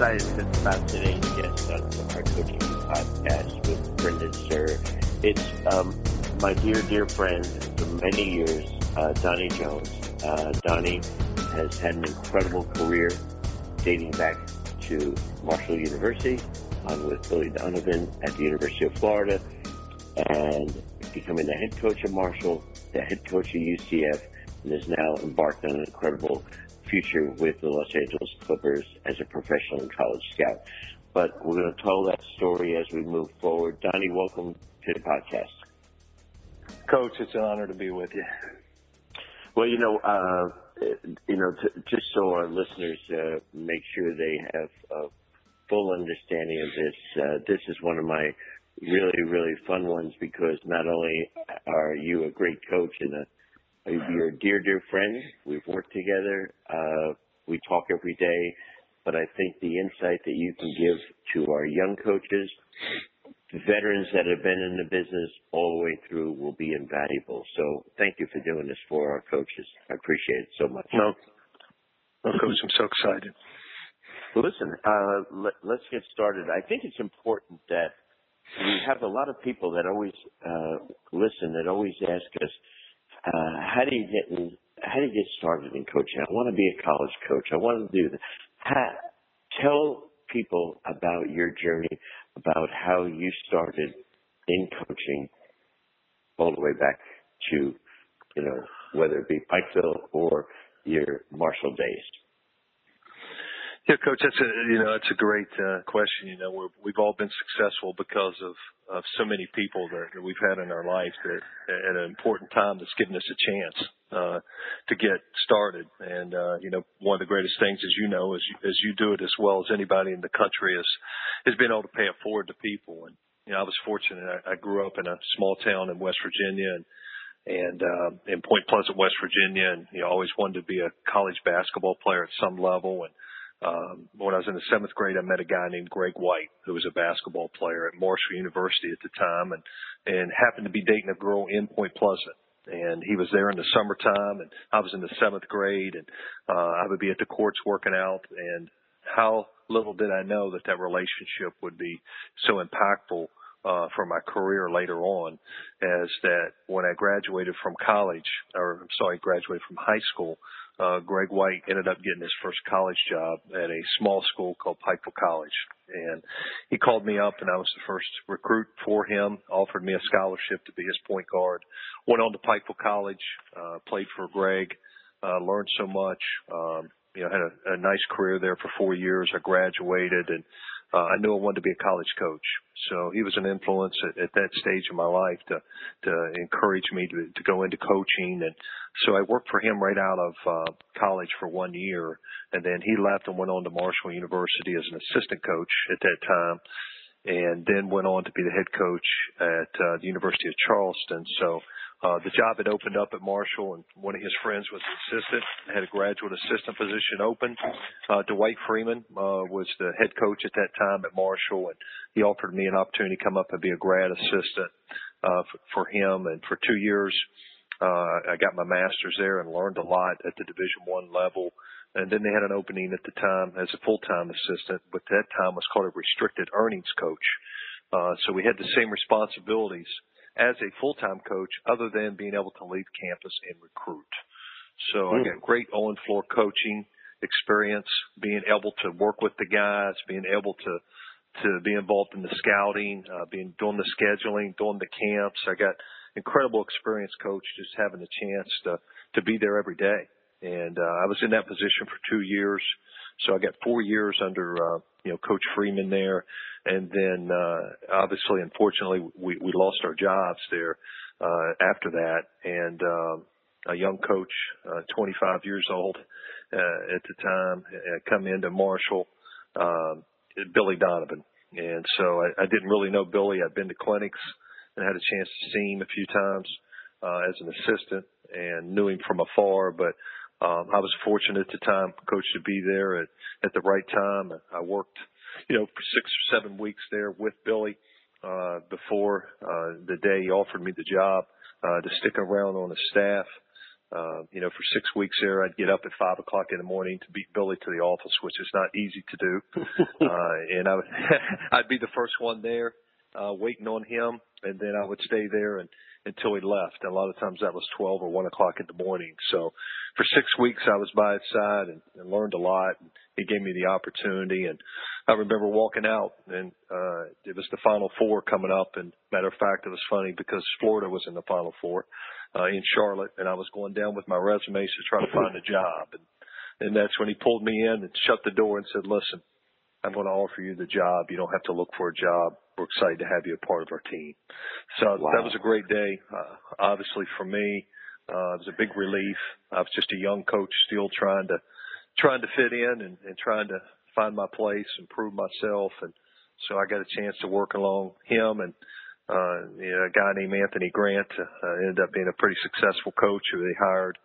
excited about today's guest on our coaching podcast with Brendan Suhr. It's um, my dear, dear friend for many years, uh, Donnie Jones. Uh, Donnie has had an incredible career dating back to Marshall University. I'm with Billy Donovan at the University of Florida and becoming the head coach of Marshall, the head coach of UCF, and is now embarked on an incredible future with the Los Angeles Clippers as a professional and college scout. But we're going to tell that story as we move forward. Donnie, welcome to the podcast. Coach, it's an honor to be with you. Well, you know, uh, you know, to, just so our listeners uh, make sure they have a full understanding of this, uh, this is one of my really, really fun ones because not only are you a great coach and a you're a dear, dear friend. We've worked together. Uh, we talk every day, but I think the insight that you can give to our young coaches, veterans that have been in the business all the way through will be invaluable. So thank you for doing this for our coaches. I appreciate it so much. No, no coach, I'm so excited. Well, listen, uh, let, let's get started. I think it's important that we have a lot of people that always uh, listen, that always ask us, uh, how do you get in, how do you get started in coaching? I want to be a college coach. I want to do that. How, tell people about your journey, about how you started in coaching all the way back to, you know, whether it be Pikeville or your Marshall days. Yeah, coach, that's a you know that's a great uh, question. You know, we're, we've all been successful because of of so many people that, that we've had in our life that at an important time that's given us a chance uh, to get started. And uh, you know, one of the greatest things, as you know, as you, as you do it as well as anybody in the country, is is being able to pay it forward to people. And you know, I was fortunate. I, I grew up in a small town in West Virginia, and and uh, in Point Pleasant, West Virginia, and you know, always wanted to be a college basketball player at some level, and um, when I was in the seventh grade, I met a guy named Greg White, who was a basketball player at Marshall University at the time, and and happened to be dating a girl in Point Pleasant. And he was there in the summertime, and I was in the seventh grade, and uh, I would be at the courts working out. And how little did I know that that relationship would be so impactful uh, for my career later on, as that when I graduated from college, or I'm sorry, graduated from high school, uh, Greg White ended up getting his first college job at a small school called Pikeville College. And he called me up and I was the first recruit for him, offered me a scholarship to be his point guard. Went on to Pikeville College, uh, played for Greg, uh, learned so much, um, you know, had a, a nice career there for four years. I graduated and uh, I knew I wanted to be a college coach. So he was an influence at, at that stage of my life to, to encourage me to, to go into coaching. And so I worked for him right out of, uh, college for one year. And then he left and went on to Marshall University as an assistant coach at that time. And then went on to be the head coach at, uh, the University of Charleston. So, uh, the job had opened up at Marshall, and one of his friends was an assistant. Had a graduate assistant position open. Uh, Dwight Freeman uh, was the head coach at that time at Marshall, and he offered me an opportunity to come up and be a grad assistant uh, for, for him. And for two years, uh, I got my master's there and learned a lot at the Division One level. And then they had an opening at the time as a full-time assistant, but that time was called a restricted earnings coach. Uh, so we had the same responsibilities as a full-time coach other than being able to leave campus and recruit. So mm. I got great on floor coaching experience, being able to work with the guys, being able to to be involved in the scouting, uh, being doing the scheduling, doing the camps. I got incredible experience, coach, just having the chance to to be there every day. And uh, I was in that position for two years, so I got four years under uh, you know Coach Freeman there, and then uh, obviously, unfortunately, we, we lost our jobs there uh, after that. And uh, a young coach, uh, 25 years old uh, at the time, uh, come into Marshall, uh, Billy Donovan. And so I, I didn't really know Billy. I'd been to clinics and had a chance to see him a few times uh, as an assistant and knew him from afar, but um, I was fortunate at the time, coach, to be there at, at the right time. I worked you know, for six or seven weeks there with Billy uh, before uh, the day he offered me the job uh, to stick around on the staff. uh, you know, for six weeks there, I'd get up at five o'clock in the morning to beat Billy to the office, which is not easy to do. uh, and I would, I'd be the first one there, uh, waiting on him, and then I would stay there and until he left. And a lot of times that was 12 or 1 o'clock in the morning. So for six weeks I was by his side and, and learned a lot. He gave me the opportunity and I remember walking out and, uh, it was the final four coming up. And matter of fact, it was funny because Florida was in the final four, uh, in Charlotte and I was going down with my resumes to try to find a job. And, and that's when he pulled me in and shut the door and said, listen, I'm going to offer you the job. You don't have to look for a job we're excited to have you a part of our team. So wow. that was a great day. Uh, obviously for me, uh, it was a big relief. I was just a young coach still trying to, trying to fit in and, and trying to find my place and prove myself. And so I got a chance to work along him and, uh, you know, a guy named Anthony Grant, uh, ended up being a pretty successful coach who they hired,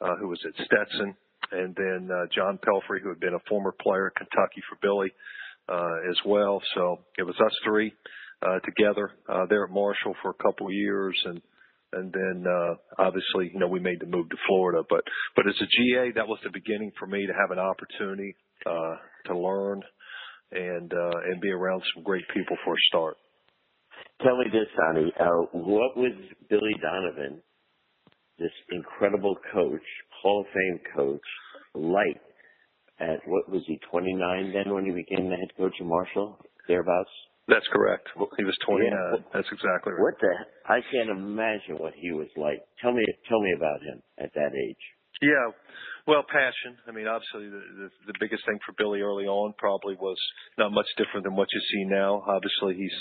uh, who was at Stetson. And then, uh, John Pelphrey, who had been a former player at Kentucky for Billy, as well. So it was us three uh, together uh, there at Marshall for a couple of years, and and then uh, obviously you know we made the move to Florida. But but as a GA, that was the beginning for me to have an opportunity uh, to learn and uh, and be around some great people for a start. Tell me this, Donnie. Uh, what was Billy Donovan, this incredible coach, Hall of Fame coach, like at what was he 29 then when he became the head coach of Marshall thereabouts? That's correct. He was 29. Yeah. That's exactly right. What the? I can't imagine what he was like. Tell me, tell me about him at that age. Yeah, well, passion. I mean, obviously, the, the the biggest thing for Billy early on probably was not much different than what you see now. Obviously, he's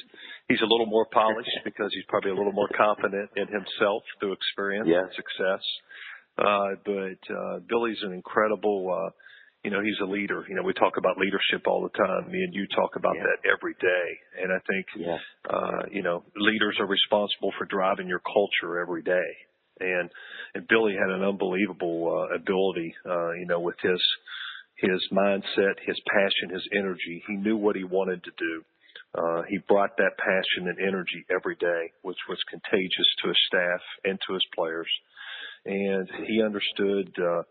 he's a little more polished because he's probably a little more confident in himself through experience yeah. and success. Uh, but uh, Billy's an incredible. Uh, you know, he's a leader. You know, we talk about leadership all the time. Me and you talk about yeah. that every day. And I think, yeah. uh, you know, leaders are responsible for driving your culture every day. And, and Billy had an unbelievable, uh, ability, uh, you know, with his, his mindset, his passion, his energy. He knew what he wanted to do. Uh, he brought that passion and energy every day, which was contagious to his staff and to his players and he understood uh,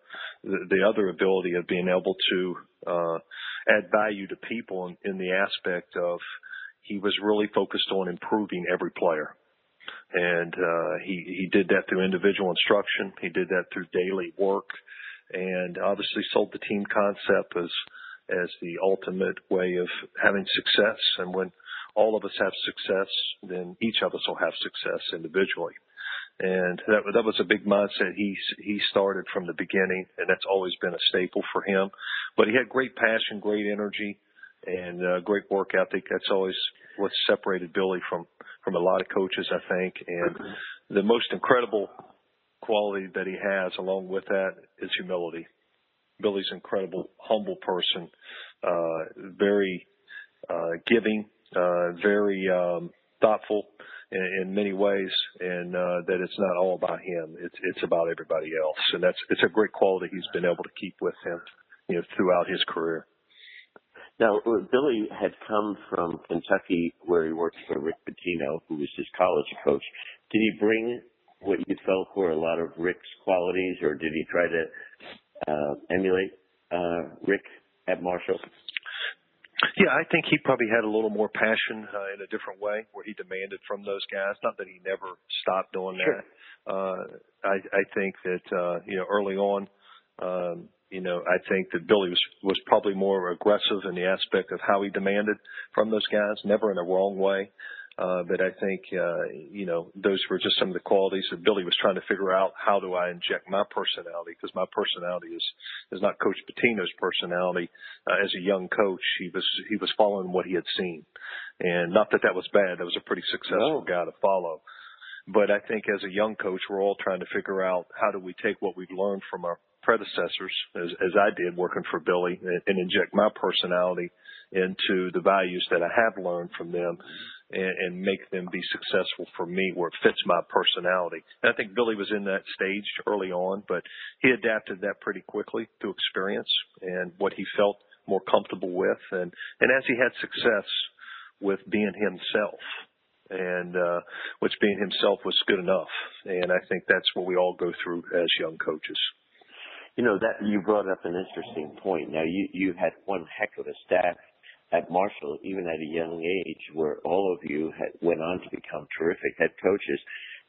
the, the other ability of being able to uh, add value to people in, in the aspect of he was really focused on improving every player. And uh, he he did that through individual instruction. He did that through daily work, and obviously sold the team concept as as the ultimate way of having success. And when all of us have success, then each of us will have success individually and that that was a big mindset he he started from the beginning, and that's always been a staple for him. But he had great passion, great energy, and uh, great work ethic. That's always what separated Billy from from a lot of coaches, I think. And the most incredible quality that he has, along with that, is humility. Billy's an incredible, humble person, uh, very uh, giving, uh, very um, thoughtful in, in many ways, and uh, that it's not all about him. It's it's about everybody else, and that's it's a great quality he's been able to keep with him, you know, throughout his career. Now, uh, Billy had come from Kentucky, where he worked for Rick Pitino, who was his college coach. Did he bring what you felt were a lot of Rick's qualities, or did he try to uh, emulate uh, Rick at Marshall? Yeah, I think he probably had a little more passion uh, in a different way, where he demanded from those guys. Not that he never stopped doing sure. that. Uh, I, I think that uh, you know early on, um, you know, I think that Billy was was probably more aggressive in the aspect of how he demanded from those guys, never in a wrong way. Uh, but I think, uh, you know, those were just some of the qualities that Billy was trying to figure out. How do I inject my personality? Because my personality is, is not Coach Pitino's personality. Uh, as a young coach, he was, he was following what he had seen. And not that that was bad. That was a pretty successful no. guy to follow. But I think as a young coach, we're all trying to figure out how do we take what we've learned from our predecessors, as, as I did working for Billy, and, and inject my personality into the values that I have learned from them and, and make them be successful for me where it fits my personality. And I think Billy was in that stage early on, but he adapted that pretty quickly through experience and what he felt more comfortable with. And, and as he had success with being himself, and uh, which being himself was good enough. And I think that's what we all go through as young coaches. You know that you brought up an interesting point. Now you you had one heck of a staff at Marshall, even at a young age, where all of you had went on to become terrific head coaches,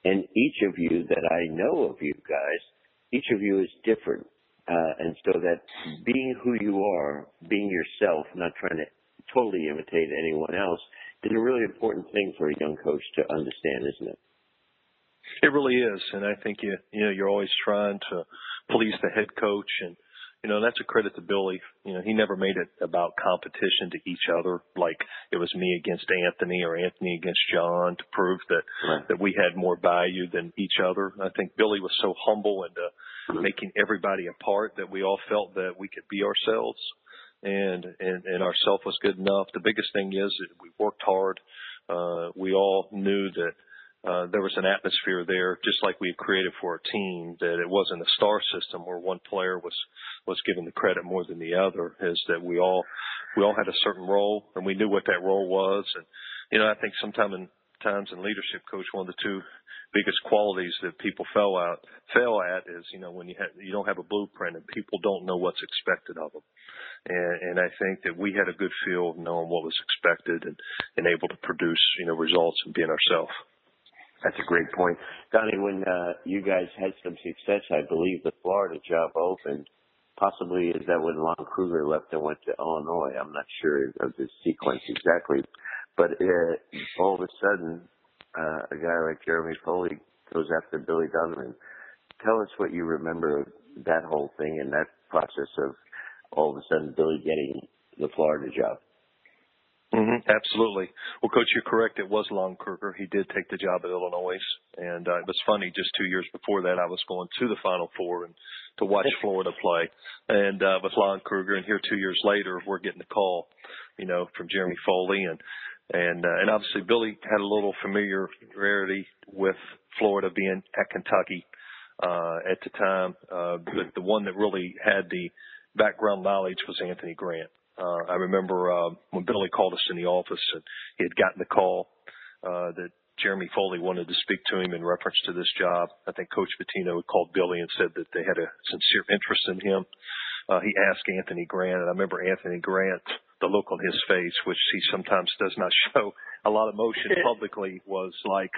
and each of you that I know of you guys, each of you is different, uh, and so that being who you are, being yourself, not trying to totally imitate anyone else, is a really important thing for a young coach to understand, isn't it? It really is, and I think you you know you're always trying to please the head coach, and you know that's a credit to Billy. You know he never made it about competition to each other, like it was me against Anthony or Anthony against John to prove that right. that we had more value than each other. I think Billy was so humble and uh, making everybody a part that we all felt that we could be ourselves and and and ourself was good enough. The biggest thing is that we worked hard. Uh, we all knew that uh, there was an atmosphere there, just like we created for our team. That it wasn't a star system where one player was was given the credit more than the other. Is that we all we all had a certain role, and we knew what that role was. And you know, I think sometimes in times in leadership, coach, one of the two biggest qualities that people fail out fail at is you know when you you don't have a blueprint and people don't know what's expected of them and and I think that we had a good feel of knowing what was expected and and able to produce you know results and being ourselves. That's a great point, Donnie. When uh, you guys had some success, I believe the Florida job opened. Possibly is that when Lon Kruger left and went to Illinois? I'm not sure of the sequence exactly, but uh, all of a sudden uh, a guy like Jeremy Foley goes after Billy Donovan. Tell us what you remember of that whole thing and that process of all of a sudden Billy getting the Florida job. Mm-hmm, absolutely. Well, Coach, you're correct. It was Lon Kruger. He did take the job at Illinois, and uh, it was funny. Just two years before that, I was going to the Final Four and to watch Florida play, and uh, with Lon Kruger. And here, two years later, we're getting a call, you know, from Jeremy Foley, and and uh, and obviously Billy had a little familiarity with Florida being at Kentucky uh, at the time, uh, but the one that really had the background knowledge was Anthony Grant. Uh, I remember uh, when Billy called us in the office and he had gotten the call uh, that Jeremy Foley wanted to speak to him in reference to this job. I think Coach Pitino had called Billy and said that they had a sincere interest in him. Uh, he asked Anthony Grant, and I remember Anthony Grant the look on his face, which he sometimes does not show a lot of emotion publicly, was like,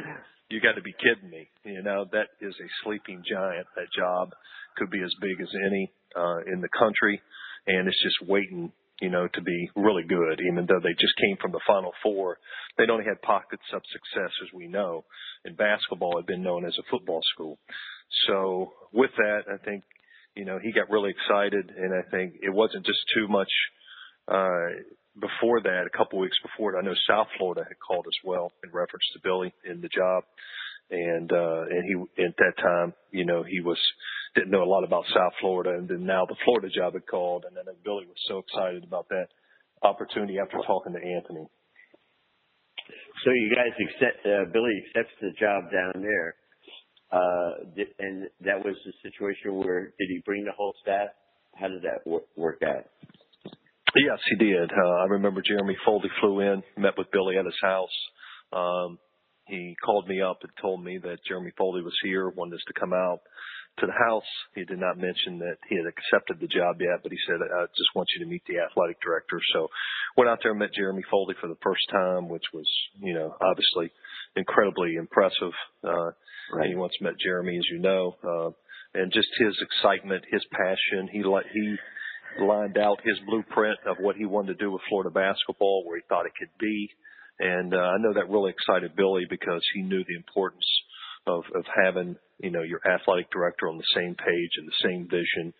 "You got to be kidding me!" You know, that is a sleeping giant. That job could be as big as any uh, in the country, and it's just waiting, you know, to be really good. Even though they just came from the Final Four, they'd only had pockets of success, as we know. And basketball had been known as a football school. So with that, I think you know, he got really excited, and I think it wasn't just too much uh, before that, a couple weeks before it, I know South Florida had called as well in reference to Billy in the job. And, uh, and he, at that time, you know, he was, didn't know a lot about South Florida. And then now the Florida job had called. And then Billy was so excited about that opportunity after talking to Anthony. So you guys accept, uh, Billy accepts the job down there. Uh, and that was the situation where did he bring the whole staff? How did that work out? Yes, he did. Uh, I remember Jeremy Foley flew in, met with Billy at his house. Um, he called me up and told me that Jeremy Foley was here, wanted us to come out to the house. He did not mention that he had accepted the job yet, but he said, I just want you to meet the athletic director. So went out there and met Jeremy Foley for the first time, which was, you know, obviously incredibly impressive. Uh, right. He once met Jeremy, as you know, uh, and just his excitement, his passion. He like, he, lined out his blueprint of what he wanted to do with Florida basketball, where he thought it could be. And uh, I know that really excited Billy because he knew the importance of of having you know your athletic director on the same page and the same vision,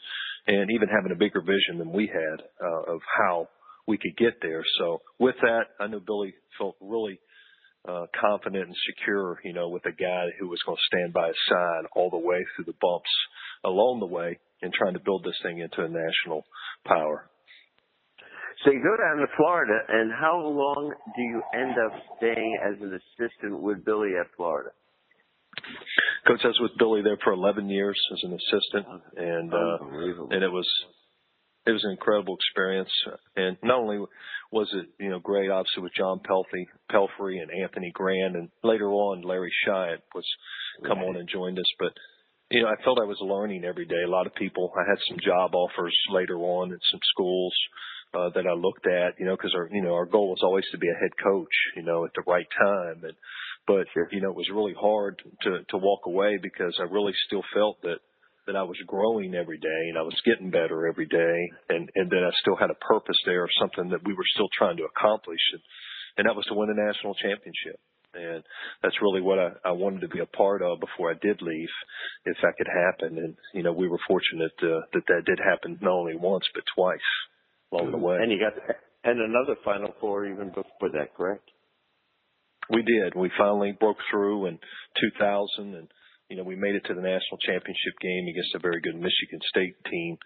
and even having a bigger vision than we had uh, of how we could get there. So with that, I know Billy felt really uh, confident and secure, you know, with a guy who was going to stand by his side all the way through the bumps along the way in trying to build this thing into a national power. So you go down to Florida, and how long do you end up staying as an assistant with Billy at Florida? Coach, I was with Billy there for 11 years as an assistant, and uh, and it was it was an incredible experience. And not only was it, you know, great, obviously with John Pelphrey, Pelphrey and Anthony Grant, and later on Larry Shyatt was come on and joined us. But you know, I felt I was learning every day. A lot of people, I had some job offers later on at some schools uh, that I looked at, you know, because our, you know, our goal was always to be a head coach, you know, at the right time. And, but, sure. you know, it was really hard to, to walk away because I really still felt that, that I was growing every day and I was getting better every day and, and that I still had a purpose there, of something that we were still trying to accomplish. And, and that was to win a national championship and that's really what I, I wanted to be a part of before I did leave, if that could happen. And you know, we were fortunate uh, that that did happen not only once but twice along the way. And you got and another Final Four even before that, correct? We did. We finally broke through in 2000, and you know we made it to the national championship game against a very good Michigan State team,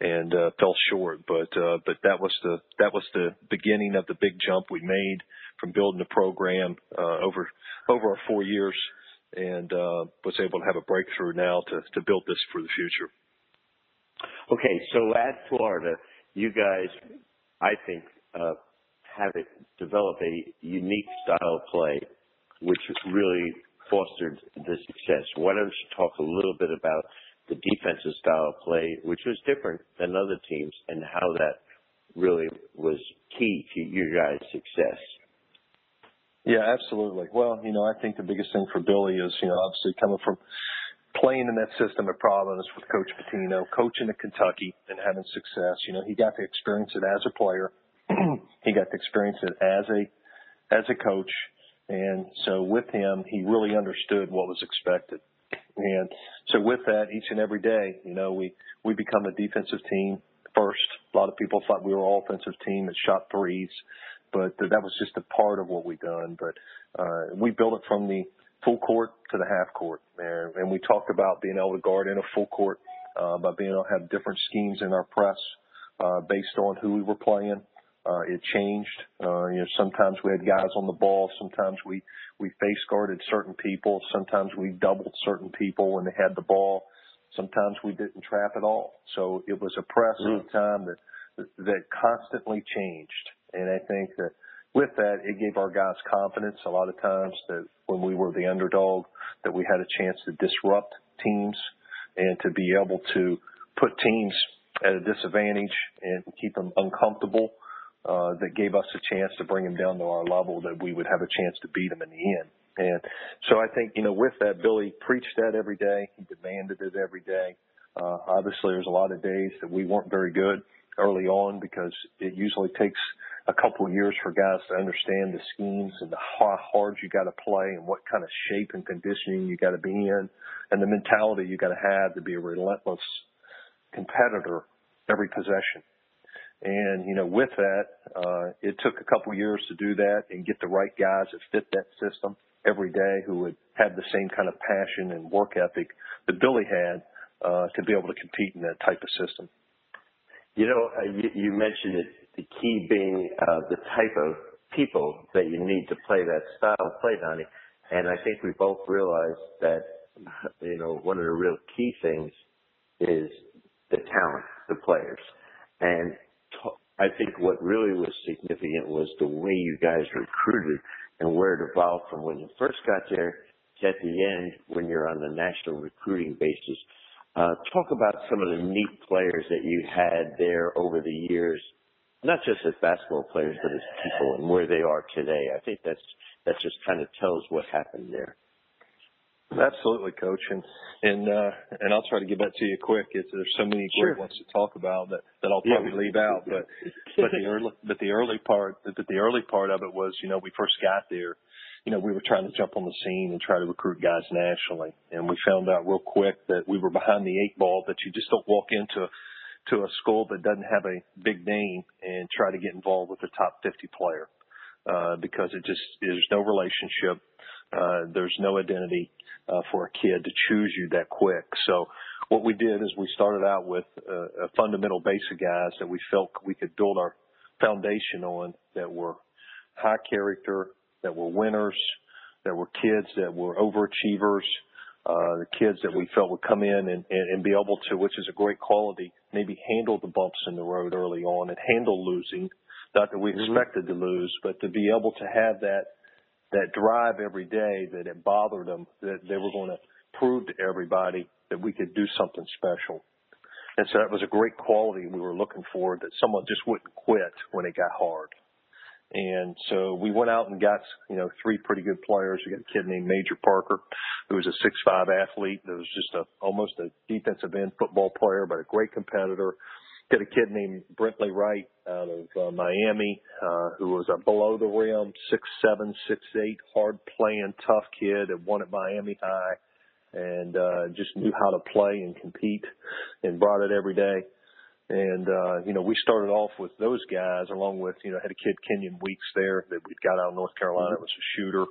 and uh, fell short. But uh, but that was the that was the beginning of the big jump we made from building the program uh, over over our four years, and uh, was able to have a breakthrough now to to build this for the future. Okay, so at Florida, you guys, I think, uh, have it develop a unique style of play, which really fostered the success. Why don't you talk a little bit about the defensive style of play, which was different than other teams, and how that really was key to your guys' success? Yeah, absolutely. Well, you know, I think the biggest thing for Billy is, you know, obviously coming from playing in that system at Providence with Coach Pitino, coaching at Kentucky and having success. You know, he got to experience it as a player. he got to experience it as a as a coach. And so with him, he really understood what was expected. And so with that, each and every day, you know, we, we become a defensive team first. A lot of people thought we were an offensive team that shot threes but that was just a part of what we done. But uh, we built it from the full court to the half court, and, and we talked about being able to guard in a full court uh, by being able to have different schemes in our press uh, based on who we were playing. Uh, it changed. Uh, you know, sometimes we had guys on the ball. Sometimes we we face guarded certain people. Sometimes we doubled certain people when they had the ball. Sometimes we didn't trap at all. So it was a press mm. at a time that that constantly changed. And I think that with that, it gave our guys confidence a lot of times that when we were the underdog, that we had a chance to disrupt teams and to be able to put teams at a disadvantage and keep them uncomfortable. Uh, that gave us a chance to bring them down to our level that we would have a chance to beat them in the end. And so I think, you know, with that, Billy preached that every day. He demanded it every day. Uh, obviously, there's a lot of days that we weren't very good early on because it usually takes a couple of years for guys to understand the schemes and the how hard you got to play and what kind of shape and conditioning you got to be in and the mentality you got to have to be a relentless competitor every possession. And, you know, with that, uh, it took a couple years to do that and get the right guys that fit that system every day who would have the same kind of passion and work ethic that Billy had, uh, to be able to compete in that type of system. You know, uh, you, you mentioned it the key being uh, the type of people that you need to play that style of play, Donnie. And I think we both realized that, you know, one of the real key things is the talent, the players. And I think what really was significant was the way you guys recruited and where it evolved from when you first got there to at the end when you're on the national recruiting basis. Uh, talk about some of the neat players that you had there over the years not just as basketball players, but as people and where they are today. I think that's that just kind of tells what happened there. Absolutely, coach, and and uh, and I'll try to get back to you quick. It's, there's so many sure. great ones to talk about that that I'll probably yeah. leave out, but but the early but the early part but the early part of it was you know we first got there, you know we were trying to jump on the scene and try to recruit guys nationally, and we found out real quick that we were behind the eight ball. That you just don't walk into to a school that doesn't have a big name and try to get involved with the top 50 player uh, because it just there's no relationship, uh, there's no identity uh, for a kid to choose you that quick. So what we did is we started out with a, a fundamental base of guys that we felt we could build our foundation on that were high character, that were winners, that were kids that were overachievers, uh, the kids that we felt would come in and, and, and be able to, which is a great quality, maybe handle the bumps in the road early on and handle losing. Not that we mm-hmm. expected to lose, but to be able to have that that drive every day that it bothered them that they were going to prove to everybody that we could do something special. And so that was a great quality we were looking for that someone just wouldn't quit when it got hard. And so we went out and got, you know, three pretty good players. We got a kid named Major Parker, who was a six-five athlete that was just a, almost a defensive end football player, but a great competitor. Got a kid named Brentley Wright out of uh, Miami, uh, who was a below the rim, six seven, six eight, hard playing, tough kid that won at Miami High and uh, just knew how to play and compete and brought it every day. And uh, you know, we started off with those guys, along with you know, had a kid Kenyon Weeks there that we'd got out of North Carolina. It was a shooter,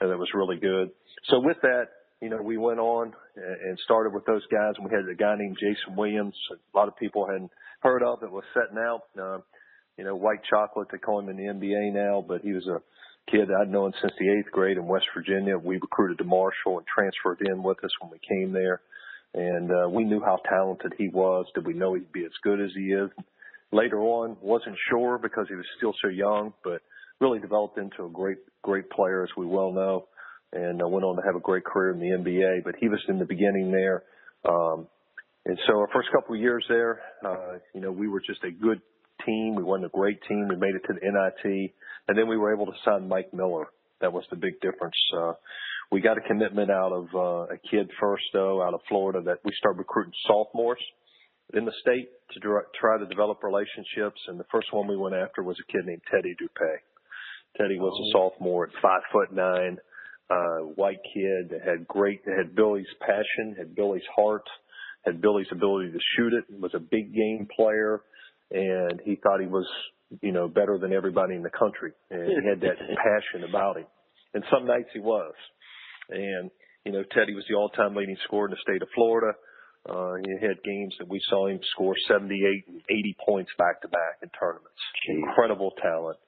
and that was really good. So with that, you know, we went on and started with those guys, and we had a guy named Jason Williams. A lot of people hadn't heard of it was setting out. Uh, you know, white chocolate. They call him in the NBA now, but he was a kid I'd known since the eighth grade in West Virginia. We recruited to Marshall and transferred in with us when we came there. And uh, we knew how talented he was. Did we know he'd be as good as he is? Later on, wasn't sure because he was still so young, but really developed into a great, great player, as we well know, and uh, went on to have a great career in the NBA. But he was in the beginning there. Um, and so our first couple of years there, uh, you know, we were just a good team. We won a great team. We made it to the NIT. And then we were able to sign Mike Miller. That was the big difference. Uh, we got a commitment out of uh, a kid first, though, out of Florida that we started recruiting sophomores in the state to try to develop relationships. And the first one we went after was a kid named Teddy Dupay. Teddy was a oh. sophomore at five foot nine, uh, white kid that had great, had Billy's passion, had Billy's heart, had Billy's ability to shoot it, was a big game player, and he thought he was you know, better than everybody in the country. And he had that passion about him. And some nights he was. And, you know, Teddy was the all-time leading scorer in the state of Florida. Uh, he had games that we saw him score 78 and 80 points back to back in tournaments. Jeez. Incredible talent.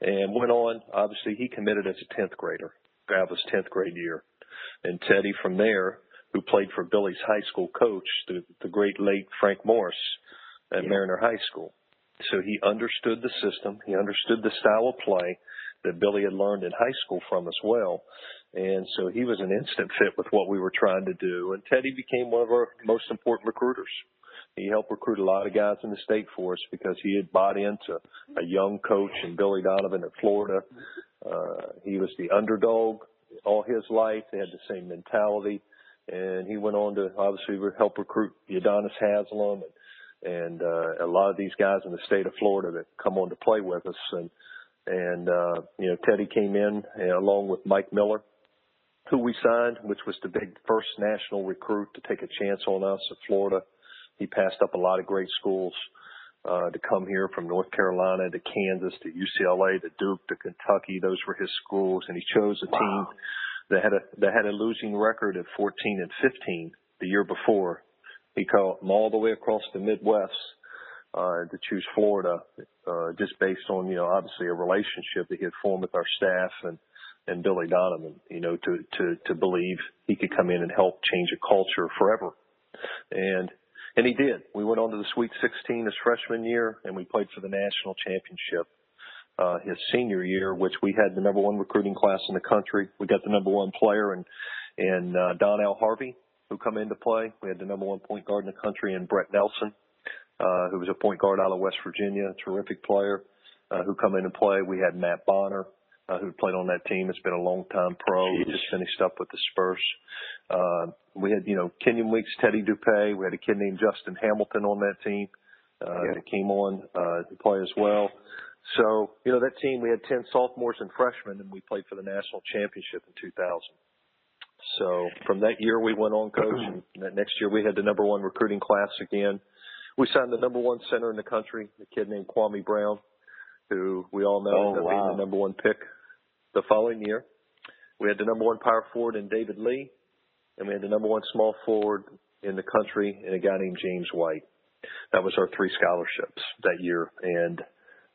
And went on, obviously he committed as a 10th grader. That 10th grade year. And Teddy from there, who played for Billy's high school coach, the, the great late Frank Morris at yeah. Mariner High School. So he understood the system. He understood the style of play that Billy had learned in high school from as well. And so he was an instant fit with what we were trying to do. And Teddy became one of our most important recruiters. He helped recruit a lot of guys in the state for us because he had bought into a young coach and Billy Donovan at Florida. Uh, he was the underdog all his life. They had the same mentality. And he went on to obviously help recruit Udonis Haslem and and uh, a lot of these guys in the state of Florida that come on to play with us. And and uh, you know, Teddy came in uh, along with Mike Miller, who we signed, which was the big first national recruit to take a chance on us at Florida. He passed up a lot of great schools uh, to come here from North Carolina to Kansas to UCLA to Duke to Kentucky. Those were his schools, and he chose a wow. team that had a that had a losing record of 14 and 15 the year before he called them all the way across the Midwest uh, to choose Florida, uh, just based on you know obviously a relationship that he had formed with our staff and and Billy Donovan, you know, to to to believe he could come in and help change a culture forever, and and he did. We went on to the Sweet 16 his freshman year, and we played for the national championship uh, his senior year, which we had the number one recruiting class in the country. We got the number one player and and uh, Donnell Harvey, who come into play. We had the number one point guard in the country in Brett Nelson, uh, who was a point guard out of West Virginia, terrific player, uh, who come into play. We had Matt Bonner, uh, who played on that team. It's been a long time pro. Jeez. He just finished up with the Spurs. Uh, we had, you know, Kenyon Weeks, Teddy Dupay. We had a kid named Justin Hamilton on that team, uh, yeah. that came on, uh, to play as well. So, you know, that team, we had 10 sophomores and freshmen and we played for the national championship in 2000. So from that year, we went on coach, and that next year we had the number one recruiting class again. We signed the number one center in the country, a kid named Kwame Brown, who we all know oh, ended up wow. being the number one pick the following year. We had the number one power forward in David Lee, and we had the number one small forward in the country in a guy named James White. That was our three scholarships that year, and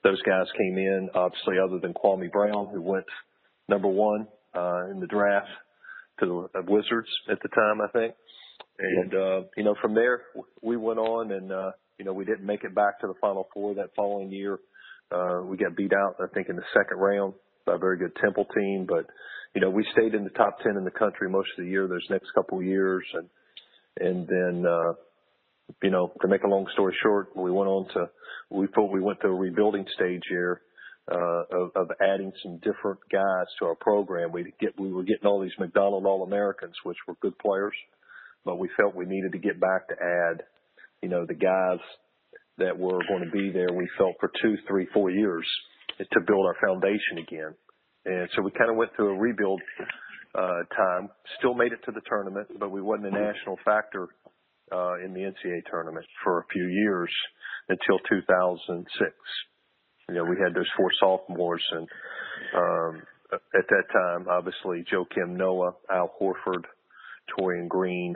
those guys came in, obviously, other than Kwame Brown, who went number one uh, in the draft to the Wizards at the time, I think. And uh, you know, from there we went on, and uh, you know, we didn't make it back to the Final Four that following year. Uh, we got beat out, I think, in the second round by a very good Temple team, but you know, we stayed in the top ten in the country most of the year. Those next couple of years, and and then uh, you know, to make a long story short, we went on to we thought we went through a rebuilding stage here uh, of, of adding some different guys to our program. We get we were getting all these McDonald All Americans, which were good players, but we felt we needed to get back to add, you know, the guys that were going to be there. We felt for two, three, four years to build our foundation again, and so we kind of went through a rebuild uh, time. Still made it to the tournament, but we wasn't a national factor uh, in the NCAA tournament for a few years until 2006 you know, we had those four sophomores and, um, at that time, obviously Joakim Noah, Al Horford, Taurean Green,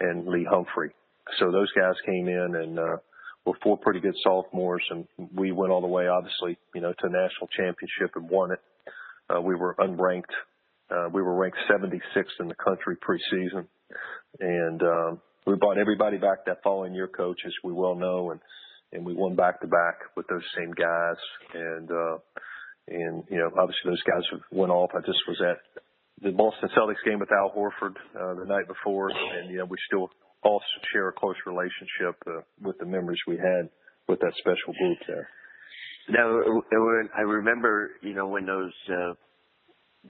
and Lee Humphrey. So those guys came in and, uh, were four pretty good sophomores and we went all the way, obviously, you know, to a national championship and won it. Uh, we were unranked. Uh, we were ranked 76th in the country preseason and, um, we brought everybody back that following year, coach, as we well know, and and we won back to back with those same guys. And uh, and you know, obviously those guys went off. I just was at the Boston Celtics game with Al Horford uh, the night before, and you know, we still all share a close relationship uh, with the memories we had with that special group there. Now, I remember, you know, when those uh,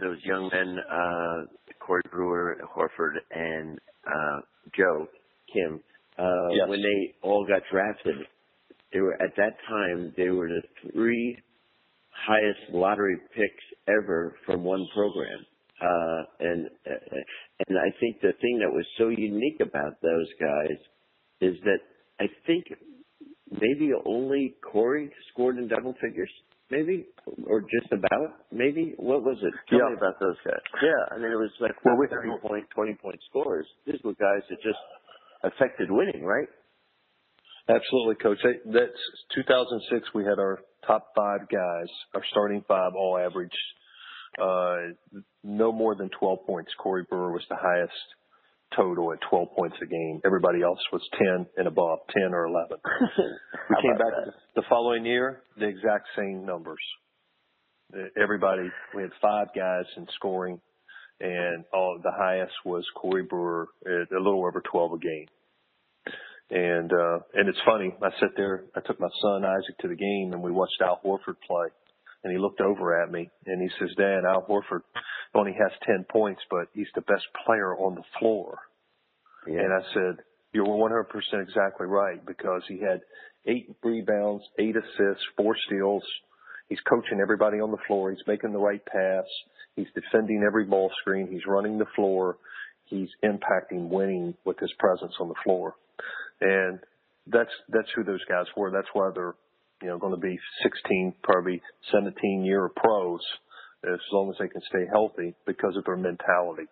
those young men, uh, Corey Brewer, Horford, and uh, Joe Kim, uh, yes. when they all got drafted, they were at that time they were the three highest lottery picks ever from one program. Uh, and uh, and I think the thing that was so unique about those guys is that I think maybe only Corey scored in double figures, maybe or just about, maybe. What was it? Tell yeah. me about those guys. Yeah, I mean it was like well, thirty point, twenty point scores. These were guys that just affected winning, right? Absolutely, coach. That's 2006. We had our top five guys, our starting five, all average. uh, no more than 12 points. Corey Brewer was the highest total at 12 points a game. Everybody else was 10 and above, 10 or 11. we came back that? the following year, the exact same numbers. Everybody, we had five guys in scoring, and all the highest was Corey Brewer at a little over 12 a game. And uh and it's funny, I sat there, I took my son Isaac to the game and we watched Al Horford play. And he looked over at me and he says, Dad, Al Horford only has ten points, but he's the best player on the floor. Yeah. And I said, You're one hundred percent exactly right because he had eight rebounds, eight assists, four steals. He's coaching everybody on the floor. He's making the right pass. He's defending every ball screen. He's running the floor. He's impacting winning with his presence on the floor. And that's, that's who those guys were. That's why they're, you know, going to be 16, probably 17 year pros as long as they can stay healthy because of their mentality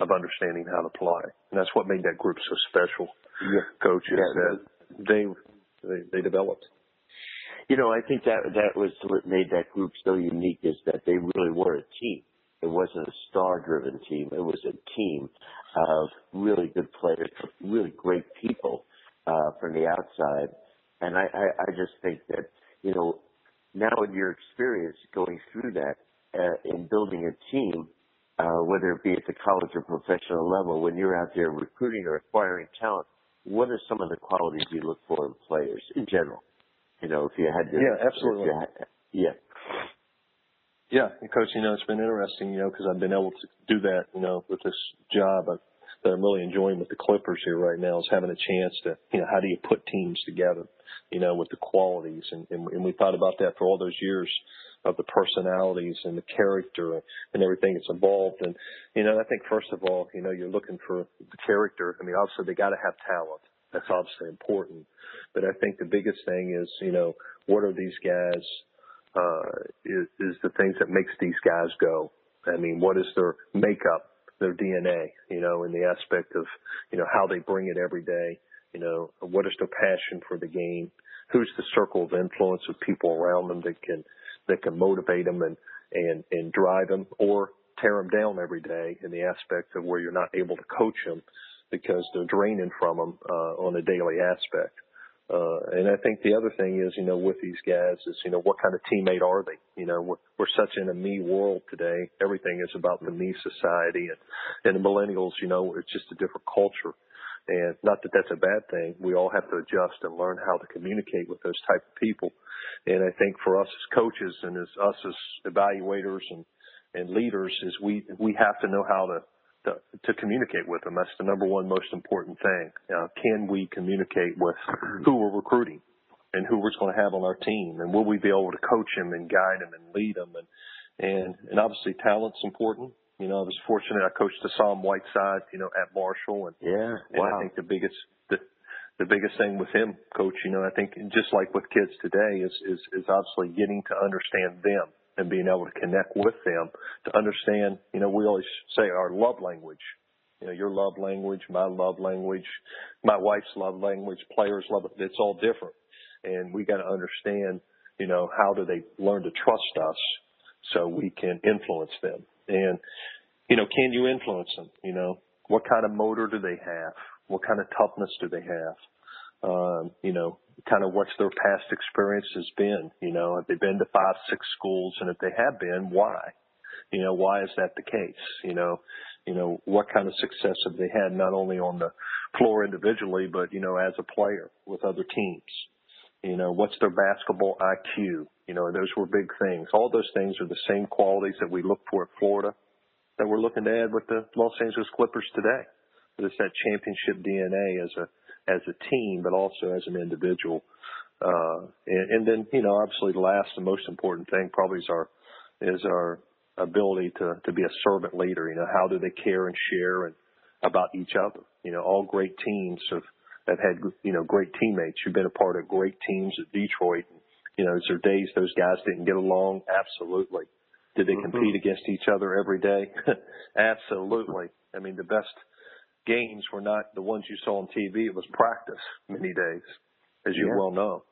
of understanding how to play. And that's what made that group so special. Yeah. Coaches yeah. that they, they, they developed. You know, I think that that was what made that group so unique is that they really were a team. It wasn't a star-driven team. It was a team of really good players, really great people uh, from the outside. And I, I, I just think that, you know, now in your experience going through that uh, in building a team, uh, whether it be at the college or professional level, when you're out there recruiting or acquiring talent, what are some of the qualities you look for in players in general? You know, if you had to. Yeah, absolutely. Had, yeah. Yeah, and coach, you know, it's been interesting, you know, because I've been able to do that, you know, with this job. I've that I'm really enjoying with the Clippers here right now is having a chance to, you know, how do you put teams together, you know, with the qualities. And, and, and we thought about that for all those years of the personalities and the character and everything that's involved. And, you know, I think first of all, you know, you're looking for the character. I mean, obviously they got to have talent. That's obviously important. But I think the biggest thing is, you know, what are these guys, uh, is, is the things that makes these guys go. I mean, what is their makeup? Their DNA, you know, in the aspect of, you know, how they bring it every day, you know, what is their passion for the game, who's the circle of influence of people around them that can, that can motivate them and, and, and drive them or tear them down every day in the aspect of where you're not able to coach them because they're draining from them uh, on a daily aspect. Uh, and I think the other thing is, you know, with these guys is, you know, what kind of teammate are they? You know, we're, we're such in a me world today. Everything is about the me society and, and the millennials, you know, it's just a different culture. And not that that's a bad thing. We all have to adjust and learn how to communicate with those type of people. And I think for us as coaches and as us as evaluators and, and leaders is we, we have to know how to to, to communicate with them. That's the number one most important thing. Uh, can we communicate with who we're recruiting and who we're going to have on our team, and will we be able to coach them and guide them and lead them? And and and obviously talent's important. You know, I was fortunate. I coached Hassan Whiteside, you know, at Marshall, and yeah, wow. and I think the biggest the the biggest thing with him, coach, you know, I think just like with kids today is is is obviously getting to understand them and being able to connect with them to understand, you know, we always say our love language. You know, your love language, my love language, my wife's love language, players love it. It's all different. And we got to understand, you know, how do they learn to trust us so we can influence them? And, you know, can you influence them? You know, what kind of motor do they have? What kind of toughness do they have? Um, you know, kind of what's their past experience has been. You know, have they been to five, six schools? And if they have been, why? You know, why is that the case? You know, you know, what kind of success have they had not only on the floor individually, but, you know, as a player with other teams? You know, what's their basketball IQ? You know, those were big things. All those things are the same qualities that we look for at Florida that we're looking to add with the Los Angeles Clippers today. It's that championship DNA as a as a team, but also as an individual. Uh, and, and then, you know, obviously the last and most important thing probably is our, is our ability to, to be a servant leader. You know, how do they care and share and about each other? You know, all great teams have, have had, you know, great teammates. You've been a part of great teams at Detroit. You know, is there days those guys didn't get along? Absolutely. Did they mm-hmm. compete against each other every day? Absolutely. I mean, the best games were not the ones you saw on TV. It was practice many days, as you yeah. well know.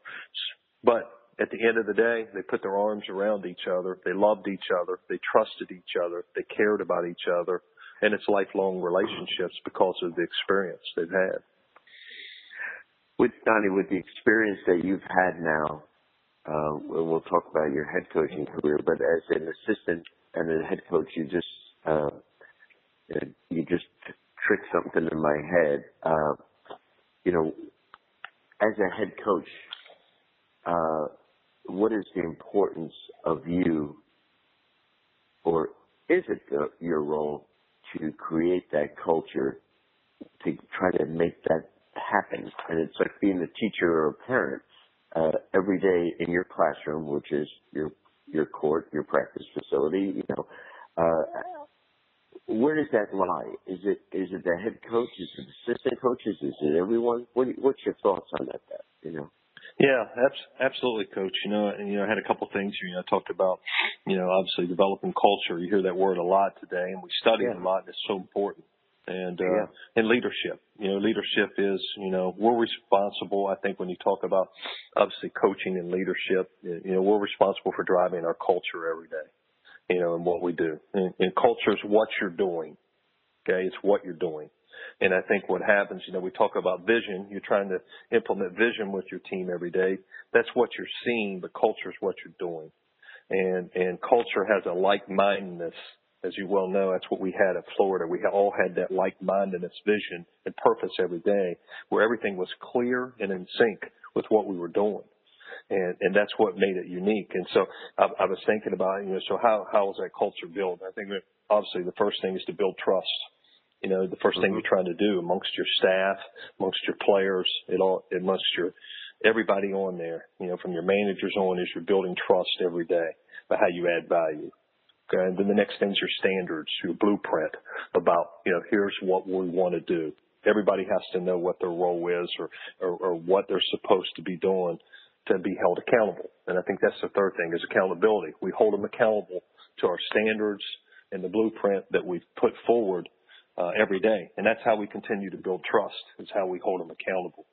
But at the end of the day, they put their arms around each other. They loved each other. They trusted each other. They cared about each other. And it's lifelong relationships because of the experience they've had. With Donnie, with the experience that you've had now, uh, we'll talk about your head coaching career, but as an assistant and a head coach, you just, uh, you just trick something in my head. Uh, you know, as a head coach, uh, what is the importance of you, or is it the, your role to create that culture to try to make that happen? And it's like being a teacher or a parent uh, every day in your classroom, which is your your court, your practice facility. You know, uh, where does that lie? Is it is it the head coach? Is it assistant coaches? Is it everyone? What what's your thoughts on that? that you know. Yeah, absolutely, coach. You know, and you know, I had a couple things here. You know, I talked about, you know, obviously developing culture. You hear that word a lot today, and we study yeah. it a lot, and it's so important. And uh, yeah. and leadership. You know, leadership is, you know, we're responsible. I think when you talk about obviously coaching and leadership, you know, we're responsible for driving our culture every day you know, in what we do. And, and culture is what you're doing. Okay. It's what you're doing. And I think what happens, you know, we talk about vision. You're trying to implement vision with your team every day. That's what you're seeing, but culture is what you're doing. And, and culture has a like-mindedness. As you well know, that's what we had at Florida. We all had that like-mindedness vision and purpose every day where everything was clear and in sync with what we were doing and and that's what made it unique. And so I, I was thinking about you know so how how is that culture built? I think that obviously the first thing is to build trust. You know, the 1st mm-hmm. thing you're trying to do amongst your staff, amongst your players, it all it amongst your everybody on there. You know, from your managers on, is you're building trust every day by how you add value. Okay, and then the next thing is your standards, your blueprint about you know here's what we want to do. Everybody has to know what their role is or, or, or what they're supposed to be doing to be held accountable. And I think that's the third thing is accountability. We hold them accountable to our standards and the blueprint that we've put forward uh, every day. And that's how we continue to build trust is how we hold them accountable.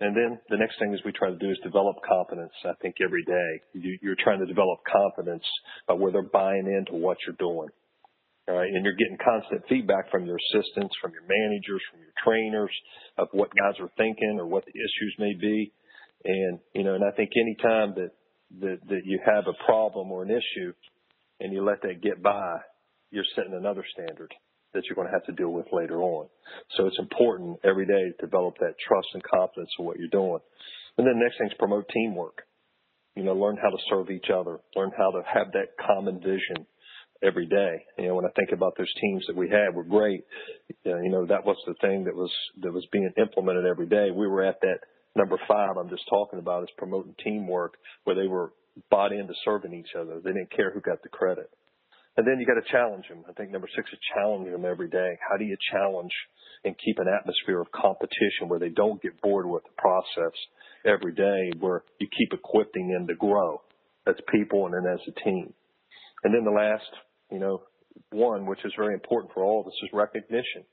And then the next thing is we try to do is develop confidence. I think every day you, you're trying to develop confidence by where they're buying into what you're doing. All right. And you're getting constant feedback from your assistants, from your managers, from your trainers of what guys are thinking or what the issues may be. And, you know, and I think anytime that, that, that you have a problem or an issue and you let that get by, you're setting another standard that you're going to have to deal with later on. So it's important every day to develop that trust and confidence in what you're doing. And then the next thing is promote teamwork. You know, learn how to serve each other, learn how to have that common vision every day. You know, when I think about those teams that we had were great. You know, that was the thing that was that was being implemented every day. We were at that number five I'm just talking about is promoting teamwork where they were bought into serving each other. They didn't care who got the credit. And then you got to challenge them. I think number six is challenging them every day. How do you challenge and keep an atmosphere of competition where they don't get bored with the process every day, where you keep equipping them to grow as people and then as a team. And then the last, you know, one, which is very important for all of us, is recognition.